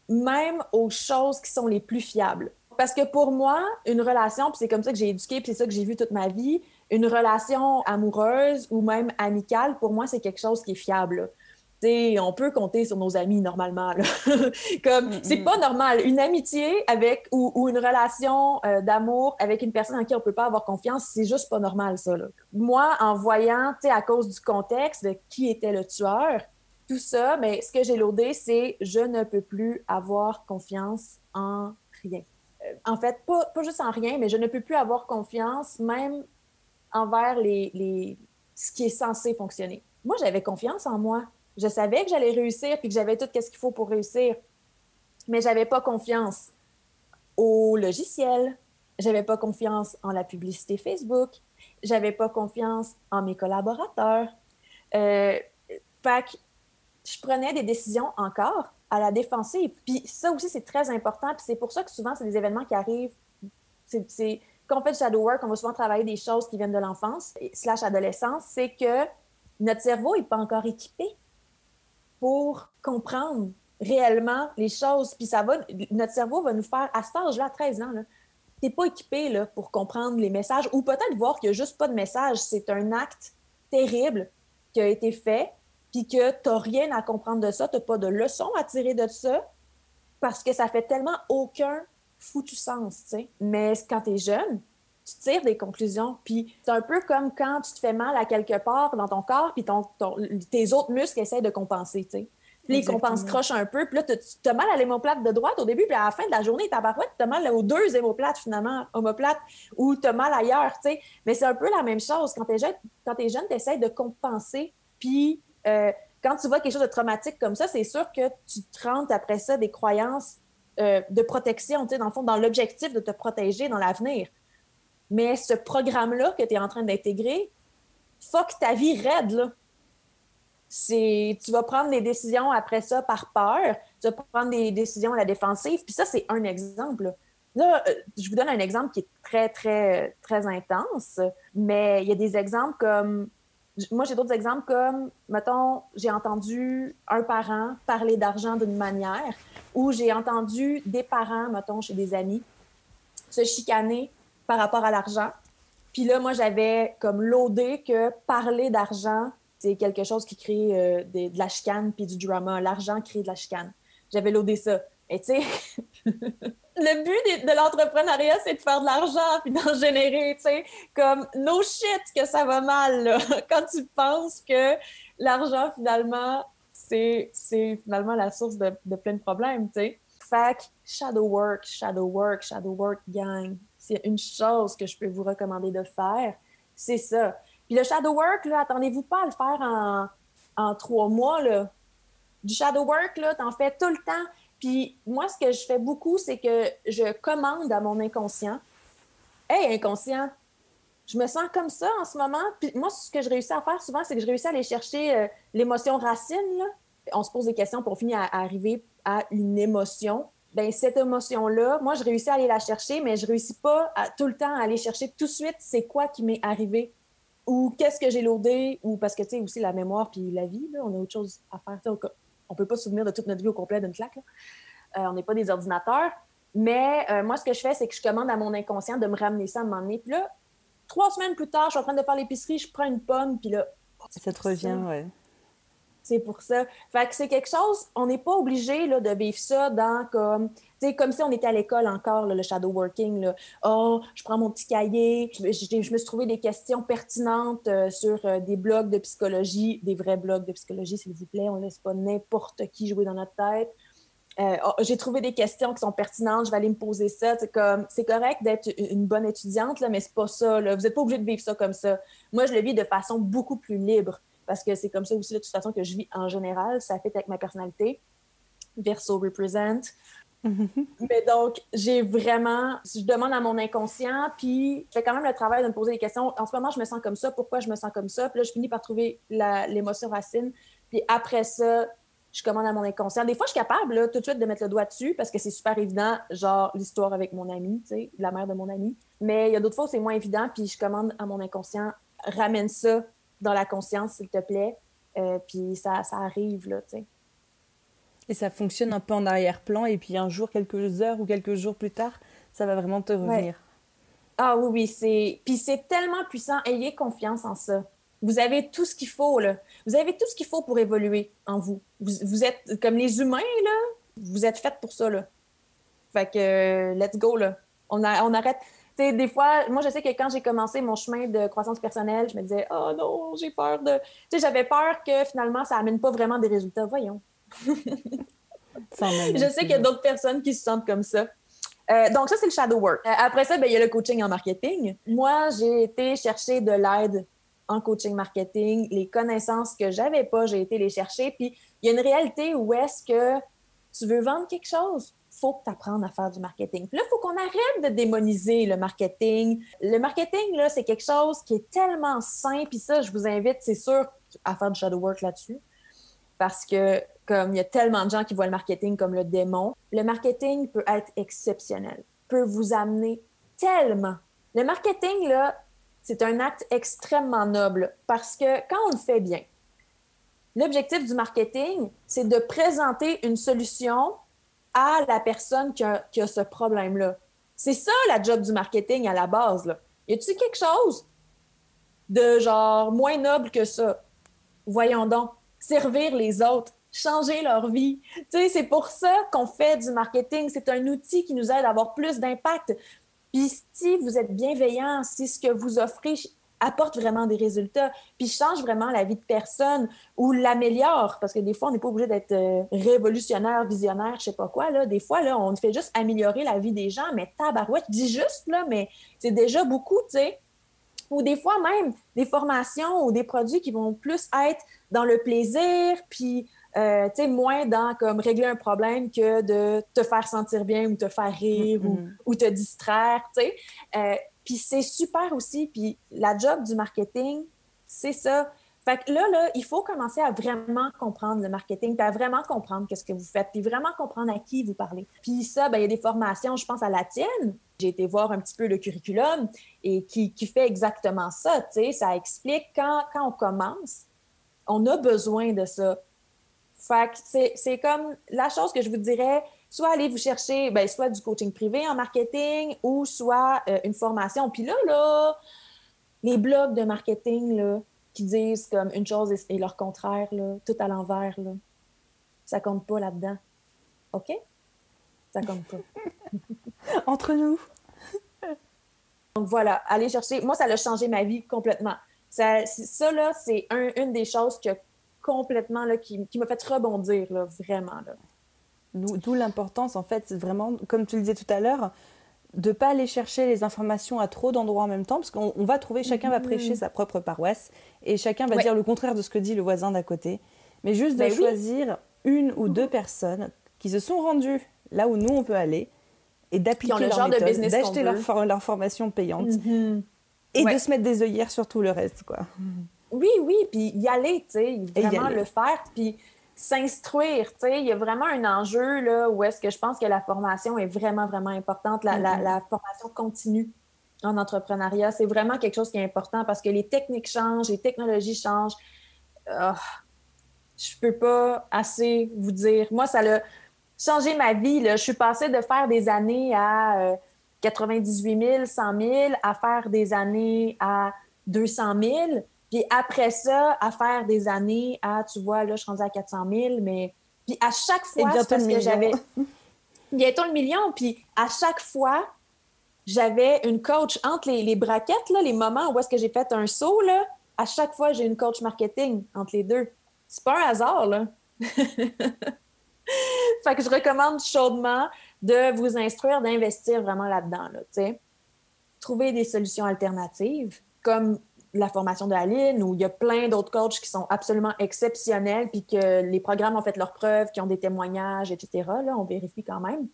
même aux choses qui sont les plus fiables. Parce que pour moi, une relation, puis c'est comme ça que j'ai éduqué, puis c'est ça que j'ai vu toute ma vie, une relation amoureuse ou même amicale, pour moi, c'est quelque chose qui est fiable on peut compter sur nos amis normalement. Comme, c'est pas normal. Une amitié avec ou, une relation euh, d'amour avec une personne en qui on peut pas avoir confiance, c'est juste pas normal, ça. Moi, en voyant, tu à cause du contexte de qui était le tueur, tout ça, mais ce que j'ai lourdé, c'est je ne peux plus avoir confiance en rien. Euh, en fait, pas, pas, juste en rien, mais je ne peux plus avoir confiance même envers les, les ce qui est censé fonctionner. Moi, j'avais confiance en moi. Je savais que j'allais réussir puis que j'avais tout ce qu'il faut pour réussir, mais j'avais pas confiance au logiciel, j'avais pas confiance en la publicité Facebook, j'avais pas confiance en mes collaborateurs. Euh, je prenais des décisions encore à la défensive. Puis ça aussi, c'est très important. Puis c'est pour ça que souvent, c'est des événements qui arrivent. C'est, quand on fait du shadow work, on va souvent travailler des choses qui viennent de l'enfance slash adolescence. C'est que notre cerveau n'est pas encore équipé pour comprendre réellement les choses. Puis ça va, notre cerveau va nous faire, à cet âge-là, à 13 ans, tu n'es pas équipé là, pour comprendre les messages ou peut-être voir qu'il n'y a juste pas de message. C'est un acte terrible qui a été fait, puis que tu n'as rien à comprendre de ça, tu n'as pas de leçon à tirer de ça, parce que ça fait tellement aucun foutu sens, tu sais. Mais quand tu es jeune, tu tires des conclusions. Puis c'est un peu comme quand tu te fais mal à quelque part dans ton corps, puis ton, tes autres muscles essaient de compenser, tu sais. Puis ils compensent croche un peu. Puis là, tu as mal à l'hémoplate de droite au début, puis à la fin de la journée, tu as mal aux deux hémoplates, finalement, homoplates, ou tu as mal ailleurs, tu sais. Mais c'est un peu la même chose. Quand tu es jeune, quand es jeune, tu essaies de compenser. Puis euh, quand tu vois quelque chose de traumatique comme ça, c'est sûr que tu te rentres après ça des croyances euh, de protection, dans le fond, dans l'objectif de te protéger dans l'avenir. Mais ce programme-là que tu es en train d'intégrer, fuck ta vie raide, là. C'est, tu vas prendre des décisions après ça par peur, tu vas prendre des décisions à la défensive, puis ça, c'est un exemple. Là, euh, je vous donne un exemple qui est très, très, très intense, mais il y a des exemples comme. Moi, j'ai d'autres exemples comme, mettons, j'ai entendu un parent parler d'argent d'une manière, ou j'ai entendu des parents, mettons, chez des amis, se chicaner par rapport à l'argent. Puis là, moi, j'avais comme laudé que parler d'argent, c'est quelque chose qui crée euh, de, la chicane puis du drama. L'argent crée de la chicane. J'avais laudé ça. Et tu sais, le but de, l'entrepreneuriat, c'est de faire de l'argent puis d'en générer, tu sais. Comme, no shit que ça va mal, là. Quand tu penses que l'argent, finalement, c'est finalement la source de, de plein de problèmes, tu sais. Fait shadow work, shadow work, shadow work, gang c'est une chose que je peux vous recommander de faire, c'est ça. Puis le shadow work, là, attendez-vous pas à le faire en, en trois mois, là. Du shadow work, là, t'en fais tout le temps. Puis moi, ce que je fais beaucoup, c'est que je commande à mon inconscient. Hey, inconscient, je me sens comme ça en ce moment. Puis moi, ce que je réussis à faire souvent, c'est que je réussis à aller chercher euh, l'émotion racine. Là. On se pose des questions pour finir à arriver à une émotion ben cette émotion-là, moi, je réussis à aller la chercher, mais je réussis pas tout le temps à aller chercher tout de suite c'est quoi qui m'est arrivé ou qu'est-ce que j'ai lourdé ou parce que, tu sais, aussi la mémoire puis la vie, là, on a autre chose à faire. On peut pas se souvenir de toute notre vie au complet d'une claque. Euh, on n'est pas des ordinateurs. Mais euh, moi, ce que je fais, c'est que je commande à mon inconscient de me ramener ça à un moment donné. Puis là, trois semaines plus tard, je suis en train de faire l'épicerie, je prends une pomme, puis là... Ça te revient, ouais c'est pour ça. Fait que c'est quelque chose, on n'est pas obligé là, de vivre ça dans comme, comme si on était à l'école encore, le shadow working. Là. Oh, je prends mon petit cahier, je, me suis trouvé des questions pertinentes euh, sur euh, des blogs de psychologie, des vrais blogs de psychologie, s'il vous plaît. On laisse pas n'importe qui jouer dans notre tête. Euh, oh, j'ai trouvé des questions qui sont pertinentes, je vais aller me poser ça. C'est comme, c'est correct d'être une bonne étudiante, là, mais c'est pas ça. Là. Vous n'êtes pas obligé de vivre ça comme ça. Moi, je le vis de façon beaucoup plus libre parce que c'est comme ça aussi, de toute façon, que je vis en général. Ça fait avec ma personnalité. Verso represent. Mais donc, j'ai vraiment, je demande à mon inconscient, puis je fais quand même le travail de me poser des questions. En ce moment, je me sens comme ça, pourquoi je me sens comme ça? Puis là, je finis par trouver l'émotion racine. Puis après ça, je commande à mon inconscient. Des fois, je suis capable là, tout de suite de mettre le doigt dessus parce que c'est super évident, genre l'histoire avec mon ami, tu sais, la mère de mon ami. Mais il y a d'autres fois où c'est moins évident, puis je commande à mon inconscient, ramène ça dans la conscience, s'il te plaît. Euh, puis ça, ça arrive, là, tu sais. Et ça fonctionne un peu en arrière-plan, et puis un jour, quelques heures ou quelques jours plus tard, ça va vraiment te revenir. Ah oui, oui, c'est. Puis c'est tellement puissant. Ayez confiance en ça. Vous avez tout ce qu'il faut, là. Vous avez tout ce qu'il faut pour évoluer en vous. vous. êtes comme les humains, là. Vous êtes faites pour ça, là. Fait que, let's go, là. On, a, on arrête. Sais, des fois, moi, je sais que quand j'ai commencé mon chemin de croissance personnelle, je me disais, oh non, j'ai peur de. Tu sais, j'avais peur que finalement, ça amène pas vraiment des résultats. Voyons. je sais qu'il y a d'autres personnes qui se sentent comme ça. Euh, donc, ça, c'est le shadow work. Euh, après ça, ben, il y a le coaching en marketing. Moi, j'ai été chercher de l'aide en coaching marketing. Les connaissances que j'avais pas, j'ai été les chercher. Puis, il y a une réalité où est-ce que tu veux vendre quelque chose, faut que tu apprennes à faire du marketing. Là, il faut qu'on arrête de démoniser le marketing. Le marketing, là, c'est quelque chose qui est tellement simple. Puis ça, je vous invite, c'est sûr, à faire du shadow work là-dessus. Parce que comme il y a tellement de gens qui voient le marketing comme le démon, le marketing peut être exceptionnel, peut vous amener tellement. Le marketing, là, c'est un acte extrêmement noble parce que quand on le fait bien, l'objectif du marketing, c'est de présenter une solution à la personne qui a, ce problème-là. C'est ça la job du marketing à la base. Y a-t-il quelque chose de genre moins noble que ça? Voyons donc, servir les autres changer leur vie. Tu c'est pour ça qu'on fait du marketing. C'est un outil qui nous aide à avoir plus d'impact. Puis si vous êtes bienveillant, si ce que vous offrez apporte vraiment des résultats, puis change vraiment la vie de personne ou l'améliore, parce que des fois, on n'est pas obligé d'être euh, révolutionnaire, visionnaire, je sais pas quoi. Là. Des fois, là, on fait juste améliorer la vie des gens, mais tabarouette, dis juste, là, mais c'est déjà beaucoup, tu sais. Ou des fois même des formations ou des produits qui vont plus être dans le plaisir, puis euh, tu sais, moins dans comme régler un problème que de te faire sentir bien ou te faire rire ou, mm-hmm. ou, te distraire, tu sais. Euh, puis c'est super aussi. Puis la job du marketing, c'est ça. Fait que là, là, il faut commencer à vraiment comprendre le marketing, puis à vraiment comprendre qu'est-ce que vous faites, puis vraiment comprendre à qui vous parlez. Puis ça, ben, il y a des formations, je pense à la tienne. J'ai été voir un petit peu le curriculum et qui, qui fait exactement ça, tu sais. Ça explique quand, quand on commence, on a besoin de ça. Fait que c'est comme la chose que je vous dirais, soit aller vous chercher, ben, soit du coaching privé en marketing ou soit euh, une formation. Puis là, là, les blogs de marketing là, qui disent comme une chose et, leur contraire, là, tout à l'envers, là, ça compte pas là-dedans. OK? Ça compte pas. Entre nous. Donc voilà, aller chercher. Moi, ça a changé ma vie complètement. Ça, ça là, c'est un, une des choses que complètement, là, qui, qui m'a fait rebondir, là, vraiment. Là. D'où l'importance, en fait, vraiment, comme tu le disais tout à l'heure, de pas aller chercher les informations à trop d'endroits en même temps, parce qu'on va trouver, chacun va prêcher mm-hmm. sa propre paroisse, et chacun va dire le contraire de ce que dit le voisin d'à côté. Mais juste de ben choisir une ou deux personnes qui se sont rendues là où nous on peut aller, et d'appliquer leur méthode, d'acheter leur, leur, formation payante, mm-hmm. et de se mettre des œillères sur tout le reste, quoi. Oui, oui, puis y aller, tu sais, vraiment le faire, puis s'instruire, tu sais, il y a vraiment un enjeu là où est-ce que je pense que la formation est vraiment, vraiment importante, la, mm-hmm. formation continue en entrepreneuriat, c'est vraiment quelque chose qui est important parce que les techniques changent, les technologies changent. Ah, je peux pas assez vous dire. Moi, ça a changé ma vie. Là. Je suis passée de faire des années à 98 000, 100 000 à faire des années à 200 000. Puis après ça, à faire des années à, tu vois, là, je suis rendue à 400 000, mais. Puis à chaque fois, c'est parce que j'avais. Bientôt le million. Puis à chaque fois, j'avais une coach entre les, les, braquettes, là, les moments où est-ce que j'ai fait un saut, là, à chaque fois, j'ai une coach marketing entre les deux. C'est pas un hasard, là. fait que je recommande chaudement de vous instruire, d'investir vraiment là-dedans, là, Trouver des solutions alternatives, comme la formation de Aline où il y a plein d'autres coachs qui sont absolument exceptionnels, puis que les programmes ont fait leurs preuves, qui ont des témoignages, etc. Là, on vérifie quand même.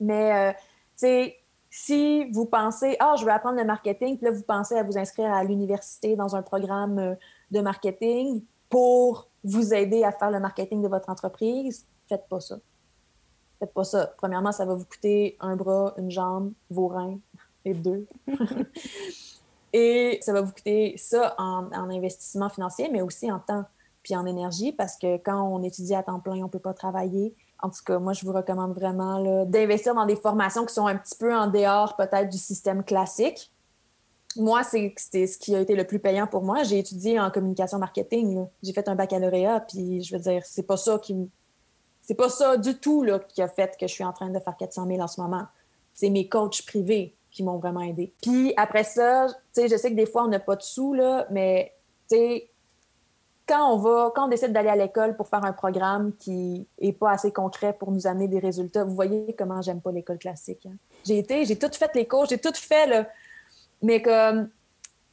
Mais, euh, tu sais, si vous pensez, ah, je veux apprendre le marketing, puis là, vous pensez à vous inscrire à l'université dans un programme euh, de marketing pour vous aider à faire le marketing de votre entreprise, faites pas ça. Faites pas ça. Premièrement, ça va vous coûter un bras, une jambe, vos reins et deux. Et ça va vous coûter ça en, investissement financier, mais aussi en temps puis en énergie, parce que quand on étudie à temps plein, on ne peut pas travailler. En tout cas, moi, je vous recommande vraiment d'investir dans des formations qui sont un petit peu en dehors peut-être du système classique. Moi, c'est ce qui a été le plus payant pour moi. J'ai étudié en communication marketing. J'ai fait un baccalauréat, puis je veux dire, c'est pas ça qui C'est pas ça du tout là, qui a fait que je suis en train de faire 400 000 en ce moment. C'est mes coachs privés qui m'ont vraiment aidé. Puis après ça, tu sais, je sais que des fois, on n'a pas de sous, là, mais tu sais, quand on va, quand on décide d'aller à l'école pour faire un programme qui est pas assez concret pour nous amener des résultats, vous voyez comment j'aime pas l'école classique. Hein. J'ai été, j'ai tout fait les cours, j'ai tout fait, là, mais comme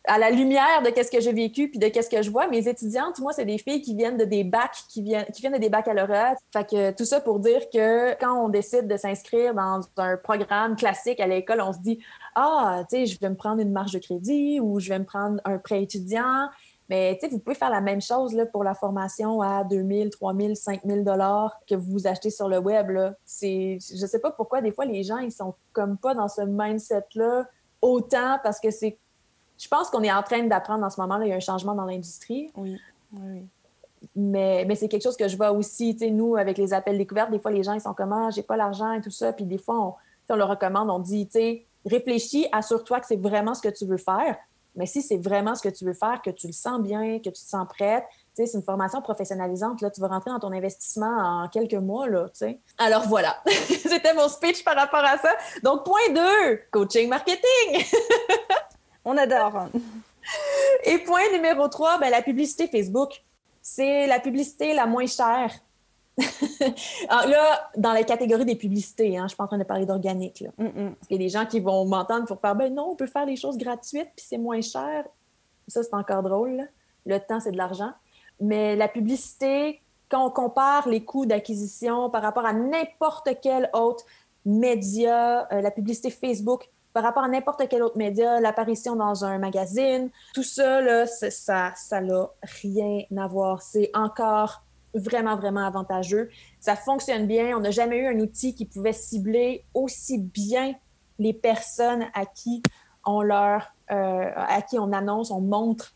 à la lumière de qu'est-ce que j'ai vécu puis de qu'est-ce que je vois, mes étudiantes, moi, c'est des filles qui viennent de des bacs, qui viennent, qui viennent de des baccalauréats. Fait que tout ça pour dire que quand on décide de s'inscrire dans un programme classique à l'école, on se dit ah, tu sais, je vais me prendre une marge de crédit ou je vais me prendre un prêt étudiant. Mais tu sais, vous pouvez faire la même chose là, pour la formation à 2000, 3000, 5000 dollars que vous achetez sur le web. Là. C'est, je sais pas pourquoi des fois les gens ils sont comme pas dans ce mindset là autant parce que c'est je pense qu'on est en train d'apprendre en ce moment. Là, il y a un changement dans l'industrie. Oui, oui, Mais, mais c'est quelque chose que je vois aussi, tu sais, nous, avec les appels découvertes, des fois, les gens, ils sont comme, ah, j'ai pas l'argent et tout ça. Puis des fois, on, on leur recommande, on dit, tu sais, réfléchis, assure-toi que c'est vraiment ce que tu veux faire. Mais si c'est vraiment ce que tu veux faire, que tu le sens bien, que tu te sens prête, c'est une formation professionnalisante. Là, tu vas rentrer dans ton investissement en quelques mois. Là. Alors voilà, c'était mon speech par rapport à ça. Donc, point 2, coaching marketing. On adore. Et point numéro 3, ben, la publicité Facebook. C'est la publicité la moins chère. Alors là, dans la catégorie des publicités, hein, je suis pas en train de parler d'organique. Mm, mm. Il y a des gens qui vont m'entendre pour faire ben non, on peut faire les choses gratuites puis c'est moins cher. Ça, c'est encore drôle. Le temps, c'est de l'argent. Mais la publicité, quand on compare les coûts d'acquisition par rapport à n'importe quel autre média, euh, la publicité Facebook, par rapport à n'importe quel autre média, l'apparition dans un magazine, tout ça, là, ça, ça n'a rien à voir. C'est encore vraiment, vraiment avantageux. Ça fonctionne bien. On n'a jamais eu un outil qui pouvait cibler aussi bien les personnes à qui on leur, euh, à qui on annonce, on montre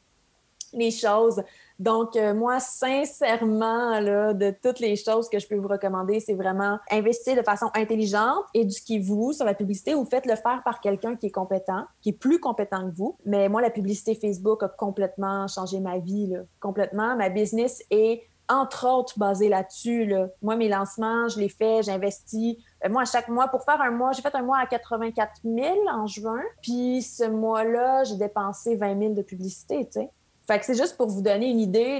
les choses. Donc, euh, moi, sincèrement, là, de toutes les choses que je peux vous recommander, c'est vraiment investir de façon intelligente, éduquez-vous sur la publicité ou faites-le faire par quelqu'un qui est compétent, qui est plus compétent que vous. Mais moi, la publicité Facebook a complètement changé ma vie, là, complètement. Ma business est entre autres basée là-dessus. Là. Moi, mes lancements, je les fais, j'investis. Euh, moi, à chaque mois, pour faire un mois, j'ai fait un mois à 84 000 en juin. Puis ce mois-là, j'ai dépensé 20 000 de publicité, tu sais. Fait que c'est juste pour vous donner une idée,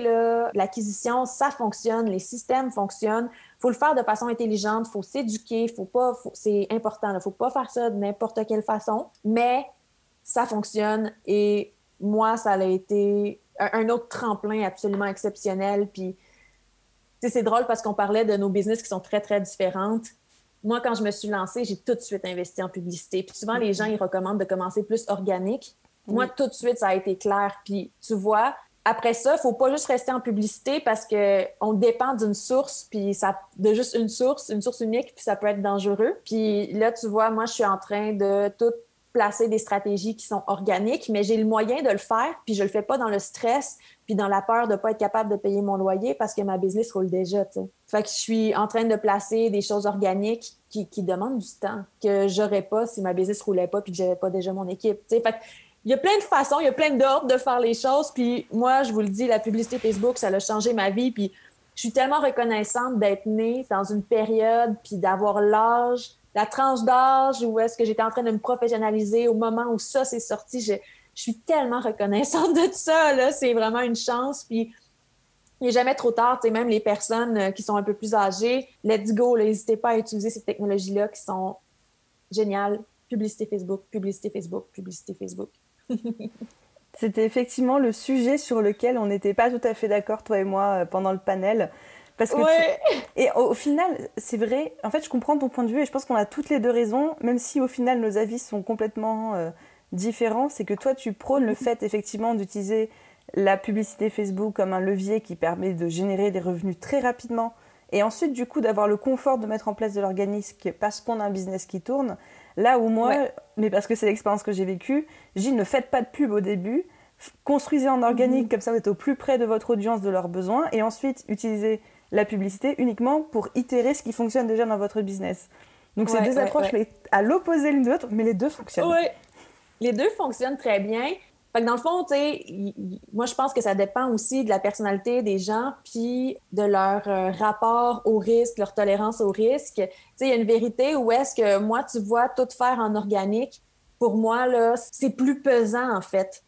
l'acquisition, ça fonctionne, les systèmes fonctionnent. Il faut le faire de façon intelligente, il faut s'éduquer, faut pas, c'est important, il ne faut pas faire ça de n'importe quelle façon, mais ça fonctionne et moi, ça a été un autre tremplin absolument exceptionnel. Puis, c'est drôle parce qu'on parlait de nos business qui sont très, très différentes. Moi, quand je me suis lancée, j'ai tout de suite investi en publicité. Puis souvent, les gens, ils recommandent de commencer plus organique. Moi, tout de suite, ça a été clair. Puis tu vois, après ça, il faut pas juste rester en publicité parce qu'on dépend d'une source, puis ça, de juste une source, une source unique, puis ça peut être dangereux. Puis là, tu vois, moi, je suis en train de tout placer des stratégies qui sont organiques, mais j'ai le moyen de le faire, puis je le fais pas dans le stress, puis dans la peur de pas être capable de payer mon loyer parce que ma business roule déjà. T'sais. Fait que je suis en train de placer des choses organiques qui, qui demandent du temps que j'aurais pas si ma business roulait pas puis que j'avais pas déjà mon équipe. T'sais. Fait il y a plein de façons, il y a plein d'ordres de faire les choses. Puis moi, je vous le dis, la publicité Facebook, ça a changé ma vie. Puis je suis tellement reconnaissante d'être née dans une période, puis d'avoir l'âge, la tranche d'âge où est-ce que j'étais en train de me professionnaliser au moment où ça s'est sorti. Je, suis tellement reconnaissante de tout ça. C'est vraiment une chance. Puis il n'est jamais trop tard. Tu sais, même les personnes euh, qui sont un peu plus âgées, let's go. N'hésitez pas à utiliser ces technologies-là qui sont géniales. Publicité Facebook, publicité Facebook, publicité Facebook. C'était effectivement le sujet sur lequel on n'était pas tout à fait d'accord, toi et moi, euh, pendant le panel. Parce que Et au, final, c'est vrai, en fait, je comprends ton point de vue et je pense qu'on a toutes les deux raisons, même si au final nos avis sont complètement euh, différents. C'est que toi, tu prônes le fait effectivement d'utiliser la publicité Facebook comme un levier qui permet de générer des revenus très rapidement et ensuite, du coup, d'avoir le confort de mettre en place de l'organisme parce qu'on a un business qui tourne. Là où moi, mais parce que c'est l'expérience que j'ai vécue, j'ai ne faites pas de pub au début, construisez en organique, mhm. comme ça vous êtes au plus près de votre audience, de leurs besoins, et ensuite utilisez la publicité uniquement pour itérer ce qui fonctionne déjà dans votre business. Donc c'est deux approches à l'opposé l'une de l'autre, mais les deux fonctionnent. Oui, les deux fonctionnent très bien. Fait dans le fond, tu moi, je pense que ça dépend aussi de la personnalité des gens, puis de leur euh, rapport au risque, leur tolérance au risque. Tu sais, il y a une vérité où est-ce que moi, tu vois, tout faire en organique, pour moi, là, c'est plus pesant, en fait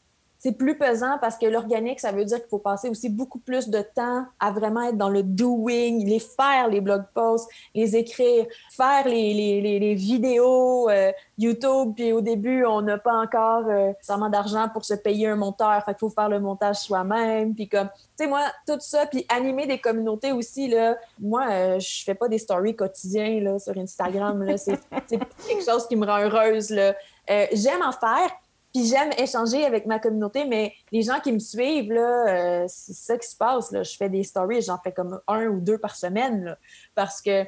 c'est plus pesant parce que l'organique, ça veut dire qu'il faut passer aussi beaucoup plus de temps à vraiment être dans le doing, les faire, les blog posts, les écrire, faire les, les, les, vidéos euh, YouTube. Puis au début, on n'a pas encore euh, seulement d'argent pour se payer un monteur. Fait qu'il faut faire le montage soi-même. Puis comme, tu sais, moi, tout ça, puis animer des communautés aussi, là. Moi, euh, je fais pas des stories quotidiens, là, sur Instagram. C'est quelque chose qui me rend heureuse, là. J'aime en faire, puis j'aime échanger avec ma communauté, mais les gens qui me suivent, là, euh, c'est ça qui se passe. Là. Je fais des stories, j'en fais comme un ou deux par semaine parce que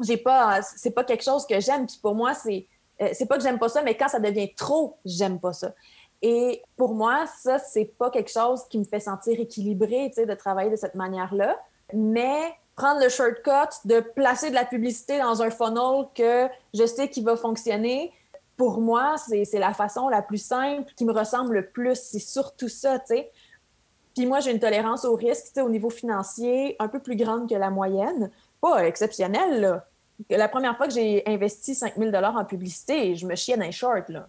j'ai pas, c'est pas quelque chose que j'aime. Puis pour moi, c'est, euh, c'est pas que j'aime pas ça, mais quand ça devient trop, j'aime pas ça. Et pour moi, ça, c'est pas quelque chose qui me fait sentir équilibré, tu sais, de travailler de cette manière-là. Mais prendre le shortcut de placer de la publicité dans un funnel que je sais qui va fonctionner, pour moi, c'est la façon la plus simple qui me ressemble le plus. C'est surtout ça, tu sais. Puis moi, j'ai une tolérance au risque, tu sais, au niveau financier, un peu plus grande que la moyenne. Pas exceptionnelle, là. La première fois que j'ai investi 5000 en publicité, je me chiais dans les shorts, là.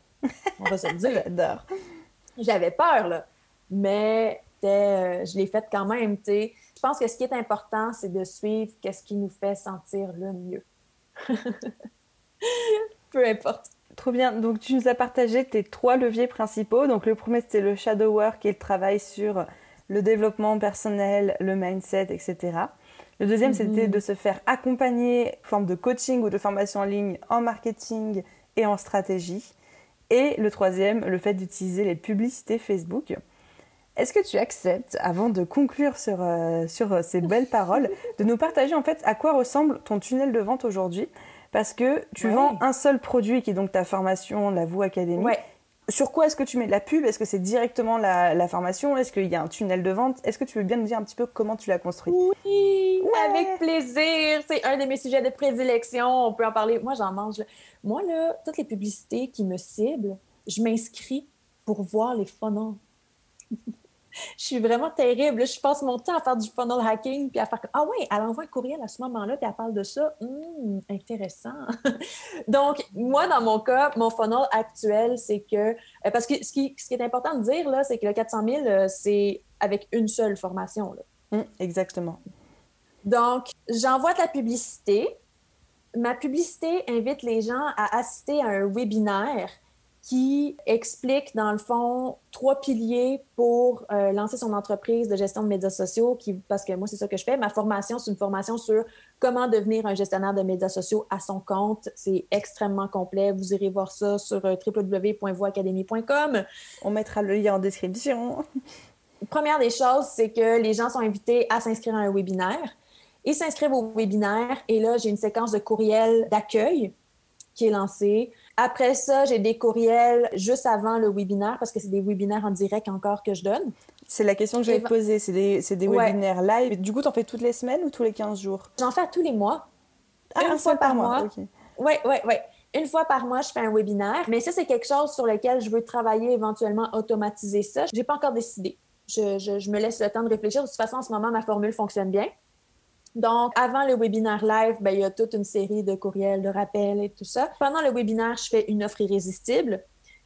On va se le dire. J'adore. J'avais peur, là. Mais euh, je l'ai fait quand même, tu sais. Je pense que ce qui est important, c'est de suivre qu'est-ce qui nous fait sentir le mieux. Peu importe. Trop bien. Donc, tu nous as partagé tes trois leviers principaux. Donc, le premier, c'était le shadow work est le travail sur le développement personnel, le mindset, etc. Le deuxième, mhm. c'était de se faire accompagner, forme de coaching ou de formation en ligne en marketing et en stratégie. Et le troisième, le fait d'utiliser les publicités Facebook. Est-ce que tu acceptes, avant de conclure sur, euh, sur euh, ces belles paroles, de nous partager en fait à quoi ressemble ton tunnel de vente aujourd'hui? Parce que tu vends un seul produit qui est donc ta formation, la Vous Académie. Sur quoi est-ce que tu mets de la pub? Est-ce que c'est directement la, formation? Est-ce qu'il y a un tunnel de vente? Est-ce que tu veux bien nous dire un petit peu comment tu l'as construit? Oui, avec plaisir. C'est un de mes sujets de prédilection. On peut en parler. Moi, j'en mange. Moi, là, toutes les publicités qui me ciblent, je m'inscris pour voir les funnels je suis vraiment terrible. Je passe mon temps à faire du funnel hacking, puis à faire Ah oui, elle envoie un courriel à ce moment-là, puis elle parle de ça. Hum, intéressant. Donc, moi, dans mon cas, mon funnel actuel, c'est que. Euh, parce que ce qui, ce qui, est important de dire, là, c'est que le 400 000, euh, c'est avec une seule formation. Hum, exactement. Donc, j'envoie de la publicité. Ma publicité invite les gens à assister à un webinaire qui explique, dans le fond, trois piliers pour euh, lancer son entreprise de gestion de médias sociaux, qui, parce que moi, c'est ça que je fais. Ma formation, c'est une formation sur comment devenir un gestionnaire de médias sociaux à son compte. C'est extrêmement complet. Vous irez voir ça sur euh, www.voacademy.com. On mettra le lien en description. Première des choses, c'est que les gens sont invités à s'inscrire à un webinaire. Ils s'inscrivent au webinaire et là, j'ai une séquence de courriels d'accueil qui est lancée après ça, j'ai des courriels juste avant le webinaire parce que c'est des webinaires en direct encore que je donne. C'est la question que j'avais posée. C'est des, des webinaires live. Du coup, tu en fais toutes les semaines ou tous les 15 jours? J'en fais tous les mois. Ah, une fois par, mois. Oui, oui, oui. Une fois par mois, je fais un webinaire. Mais ça, c'est quelque chose sur lequel je veux travailler éventuellement, automatiser ça. Je n'ai pas encore décidé. Je, je, je, me laisse le temps de réfléchir. De toute façon, en ce moment, ma formule fonctionne bien. Donc, avant le webinaire live, ben, il y a toute une série de courriels, de rappels et tout ça. Pendant le webinaire, je fais une offre irrésistible.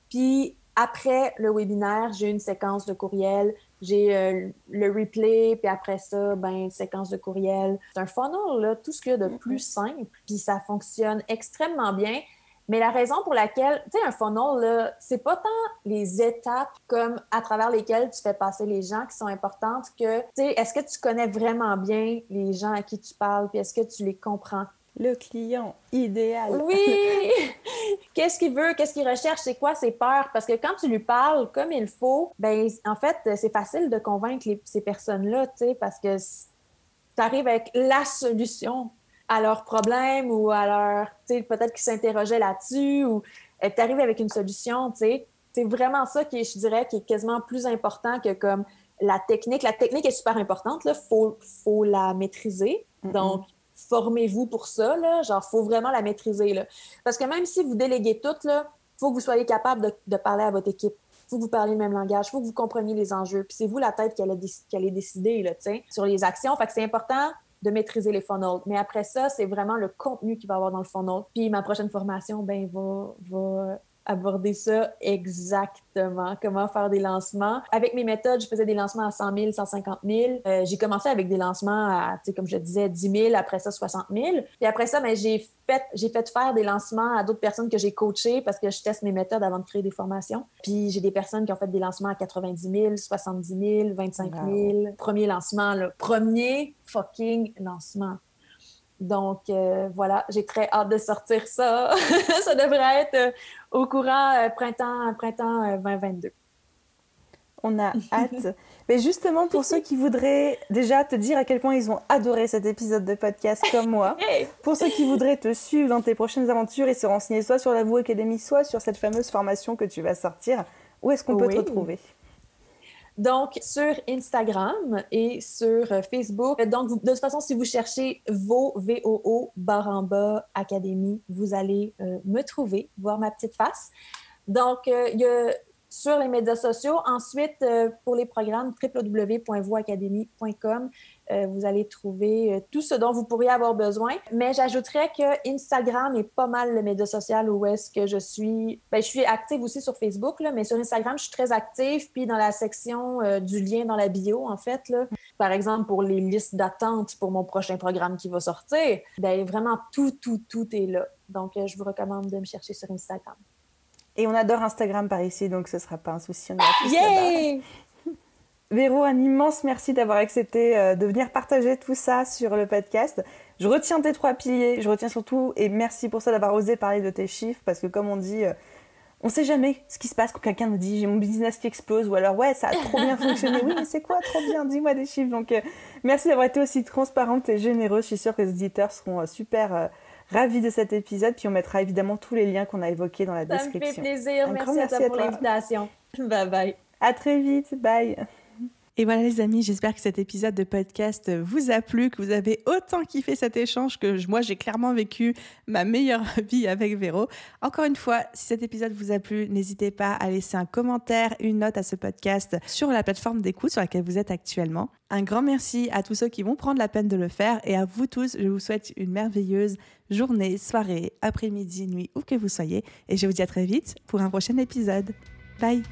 Puis, après le webinaire, j'ai une séquence de courriels, j'ai euh, le replay, puis après ça, ben, une séquence de courriels. C'est un funnel, là, tout ce qu'il y a de plus simple, puis ça fonctionne extrêmement bien. Mais la raison pour laquelle, tu sais, un funnel, c'est pas tant les étapes comme à travers lesquelles tu fais passer les gens qui sont importantes que, tu sais, est-ce que tu connais vraiment bien les gens à qui tu parles, puis est-ce que tu les comprends? Le client idéal. Oui! qu'est-ce qu'il veut, qu'est-ce qu'il recherche, c'est quoi ses peurs? Parce que quand tu lui parles comme il faut, ben en fait, c'est facile de convaincre ces personnes-là, tu sais, parce que tu arrives avec la solution à leurs problèmes ou à leur, tu sais, peut-être qu'ils s'interrogeaient là-dessus ou euh, tu arrives avec une solution, tu sais? C'est vraiment ça qui, je dirais, qui est quasiment plus important que comme la technique. La technique est super importante, il faut, faut la maîtriser. Donc, formez-vous pour ça, là. Genre, faut vraiment la maîtriser, là. Parce que même si vous déléguez tout, là, faut que vous soyez capable de, de parler à votre équipe faut que vous parliez le même langage, faut que vous compreniez les enjeux. Puis c'est vous la tête qui allait décider là, sur les actions. Fait que c'est important de maîtriser les funnels. Mais après ça, c'est vraiment le contenu qu'il va avoir dans le funnel. Puis ma prochaine formation, ben, va, va aborder ça exactement, comment faire des lancements? Avec mes méthodes, je faisais des lancements à 100 000, 150 000. j'ai commencé avec des lancements à, comme je disais, 10 000, après ça, 60 000. Puis après ça, ben, j'ai fait, j'ai fait faire des lancements à d'autres personnes que j'ai coachées parce que je teste mes méthodes avant de créer des formations. Puis j'ai des personnes qui ont fait des lancements à 90 000, 70 000, 25 000. Premier lancement, le premier fucking lancement. Donc euh, voilà, j'ai très hâte de sortir ça. ça devrait être euh, au courant euh, printemps, printemps 2022. On a hâte. Mais justement, pour ceux qui voudraient déjà te dire à quel point ils ont adoré cet épisode de podcast comme moi, pour ceux qui voudraient te suivre dans tes prochaines aventures et se renseigner soit sur la Vous Academy, soit sur cette fameuse formation que tu vas sortir, où est-ce qu'on peut te retrouver? Donc, sur Instagram et sur euh, Facebook. Donc, de toute façon, si vous cherchez vos VOO Baramba Académie, vous allez euh, me trouver, voir ma petite face. Donc, euh, il y a sur les médias sociaux. Ensuite, pour les programmes, www.voacademy.com. Euh, vous allez trouver euh, tout ce dont vous pourriez avoir besoin. Mais j'ajouterais que Instagram est pas mal le média social où est-ce que je suis. Ben, je suis active aussi sur Facebook, là, mais sur Instagram, je suis très active. Puis dans la section euh, du lien dans la bio, en fait, là, par exemple, pour les listes d'attente pour mon prochain programme qui va sortir, ben, vraiment tout, tout, tout est là. Donc, je vous recommande de me chercher sur Instagram. Et on adore Instagram par ici, donc ce ne sera pas un souci. On est Véro, un immense merci d'avoir accepté euh, de venir partager tout ça sur le podcast. Je retiens tes trois piliers, je retiens surtout, et merci pour ça d'avoir osé parler de tes chiffres, parce que comme on dit, euh, on sait jamais ce qui se passe quand quelqu'un nous dit j'ai mon business qui explose, ou alors ouais, ça a trop bien fonctionné. Oui, mais c'est quoi trop bien? Dis-moi des chiffres. Donc, euh, merci d'avoir été aussi transparente et généreuse. Je suis sûre que les auditeurs seront super ravis de cet épisode. Puis on mettra évidemment tous les liens qu'on a évoqués dans la description. Ça me fait plaisir. merci, à toi pour l'invitation. Bye bye. À très vite. Bye. Et voilà les amis, j'espère que cet épisode de podcast vous a plu, que vous avez autant kiffé cet échange que moi j'ai clairement vécu ma meilleure vie avec Véro. Encore une fois, si cet épisode vous a plu, n'hésitez pas à laisser un commentaire, une note à ce podcast sur la plateforme d'écoute sur laquelle vous êtes actuellement. Un grand merci à tous ceux qui vont prendre la peine de le faire et à vous tous, je vous souhaite une merveilleuse journée, soirée, après-midi, nuit, où que vous soyez. Et je vous dis à très vite pour un prochain épisode. Bye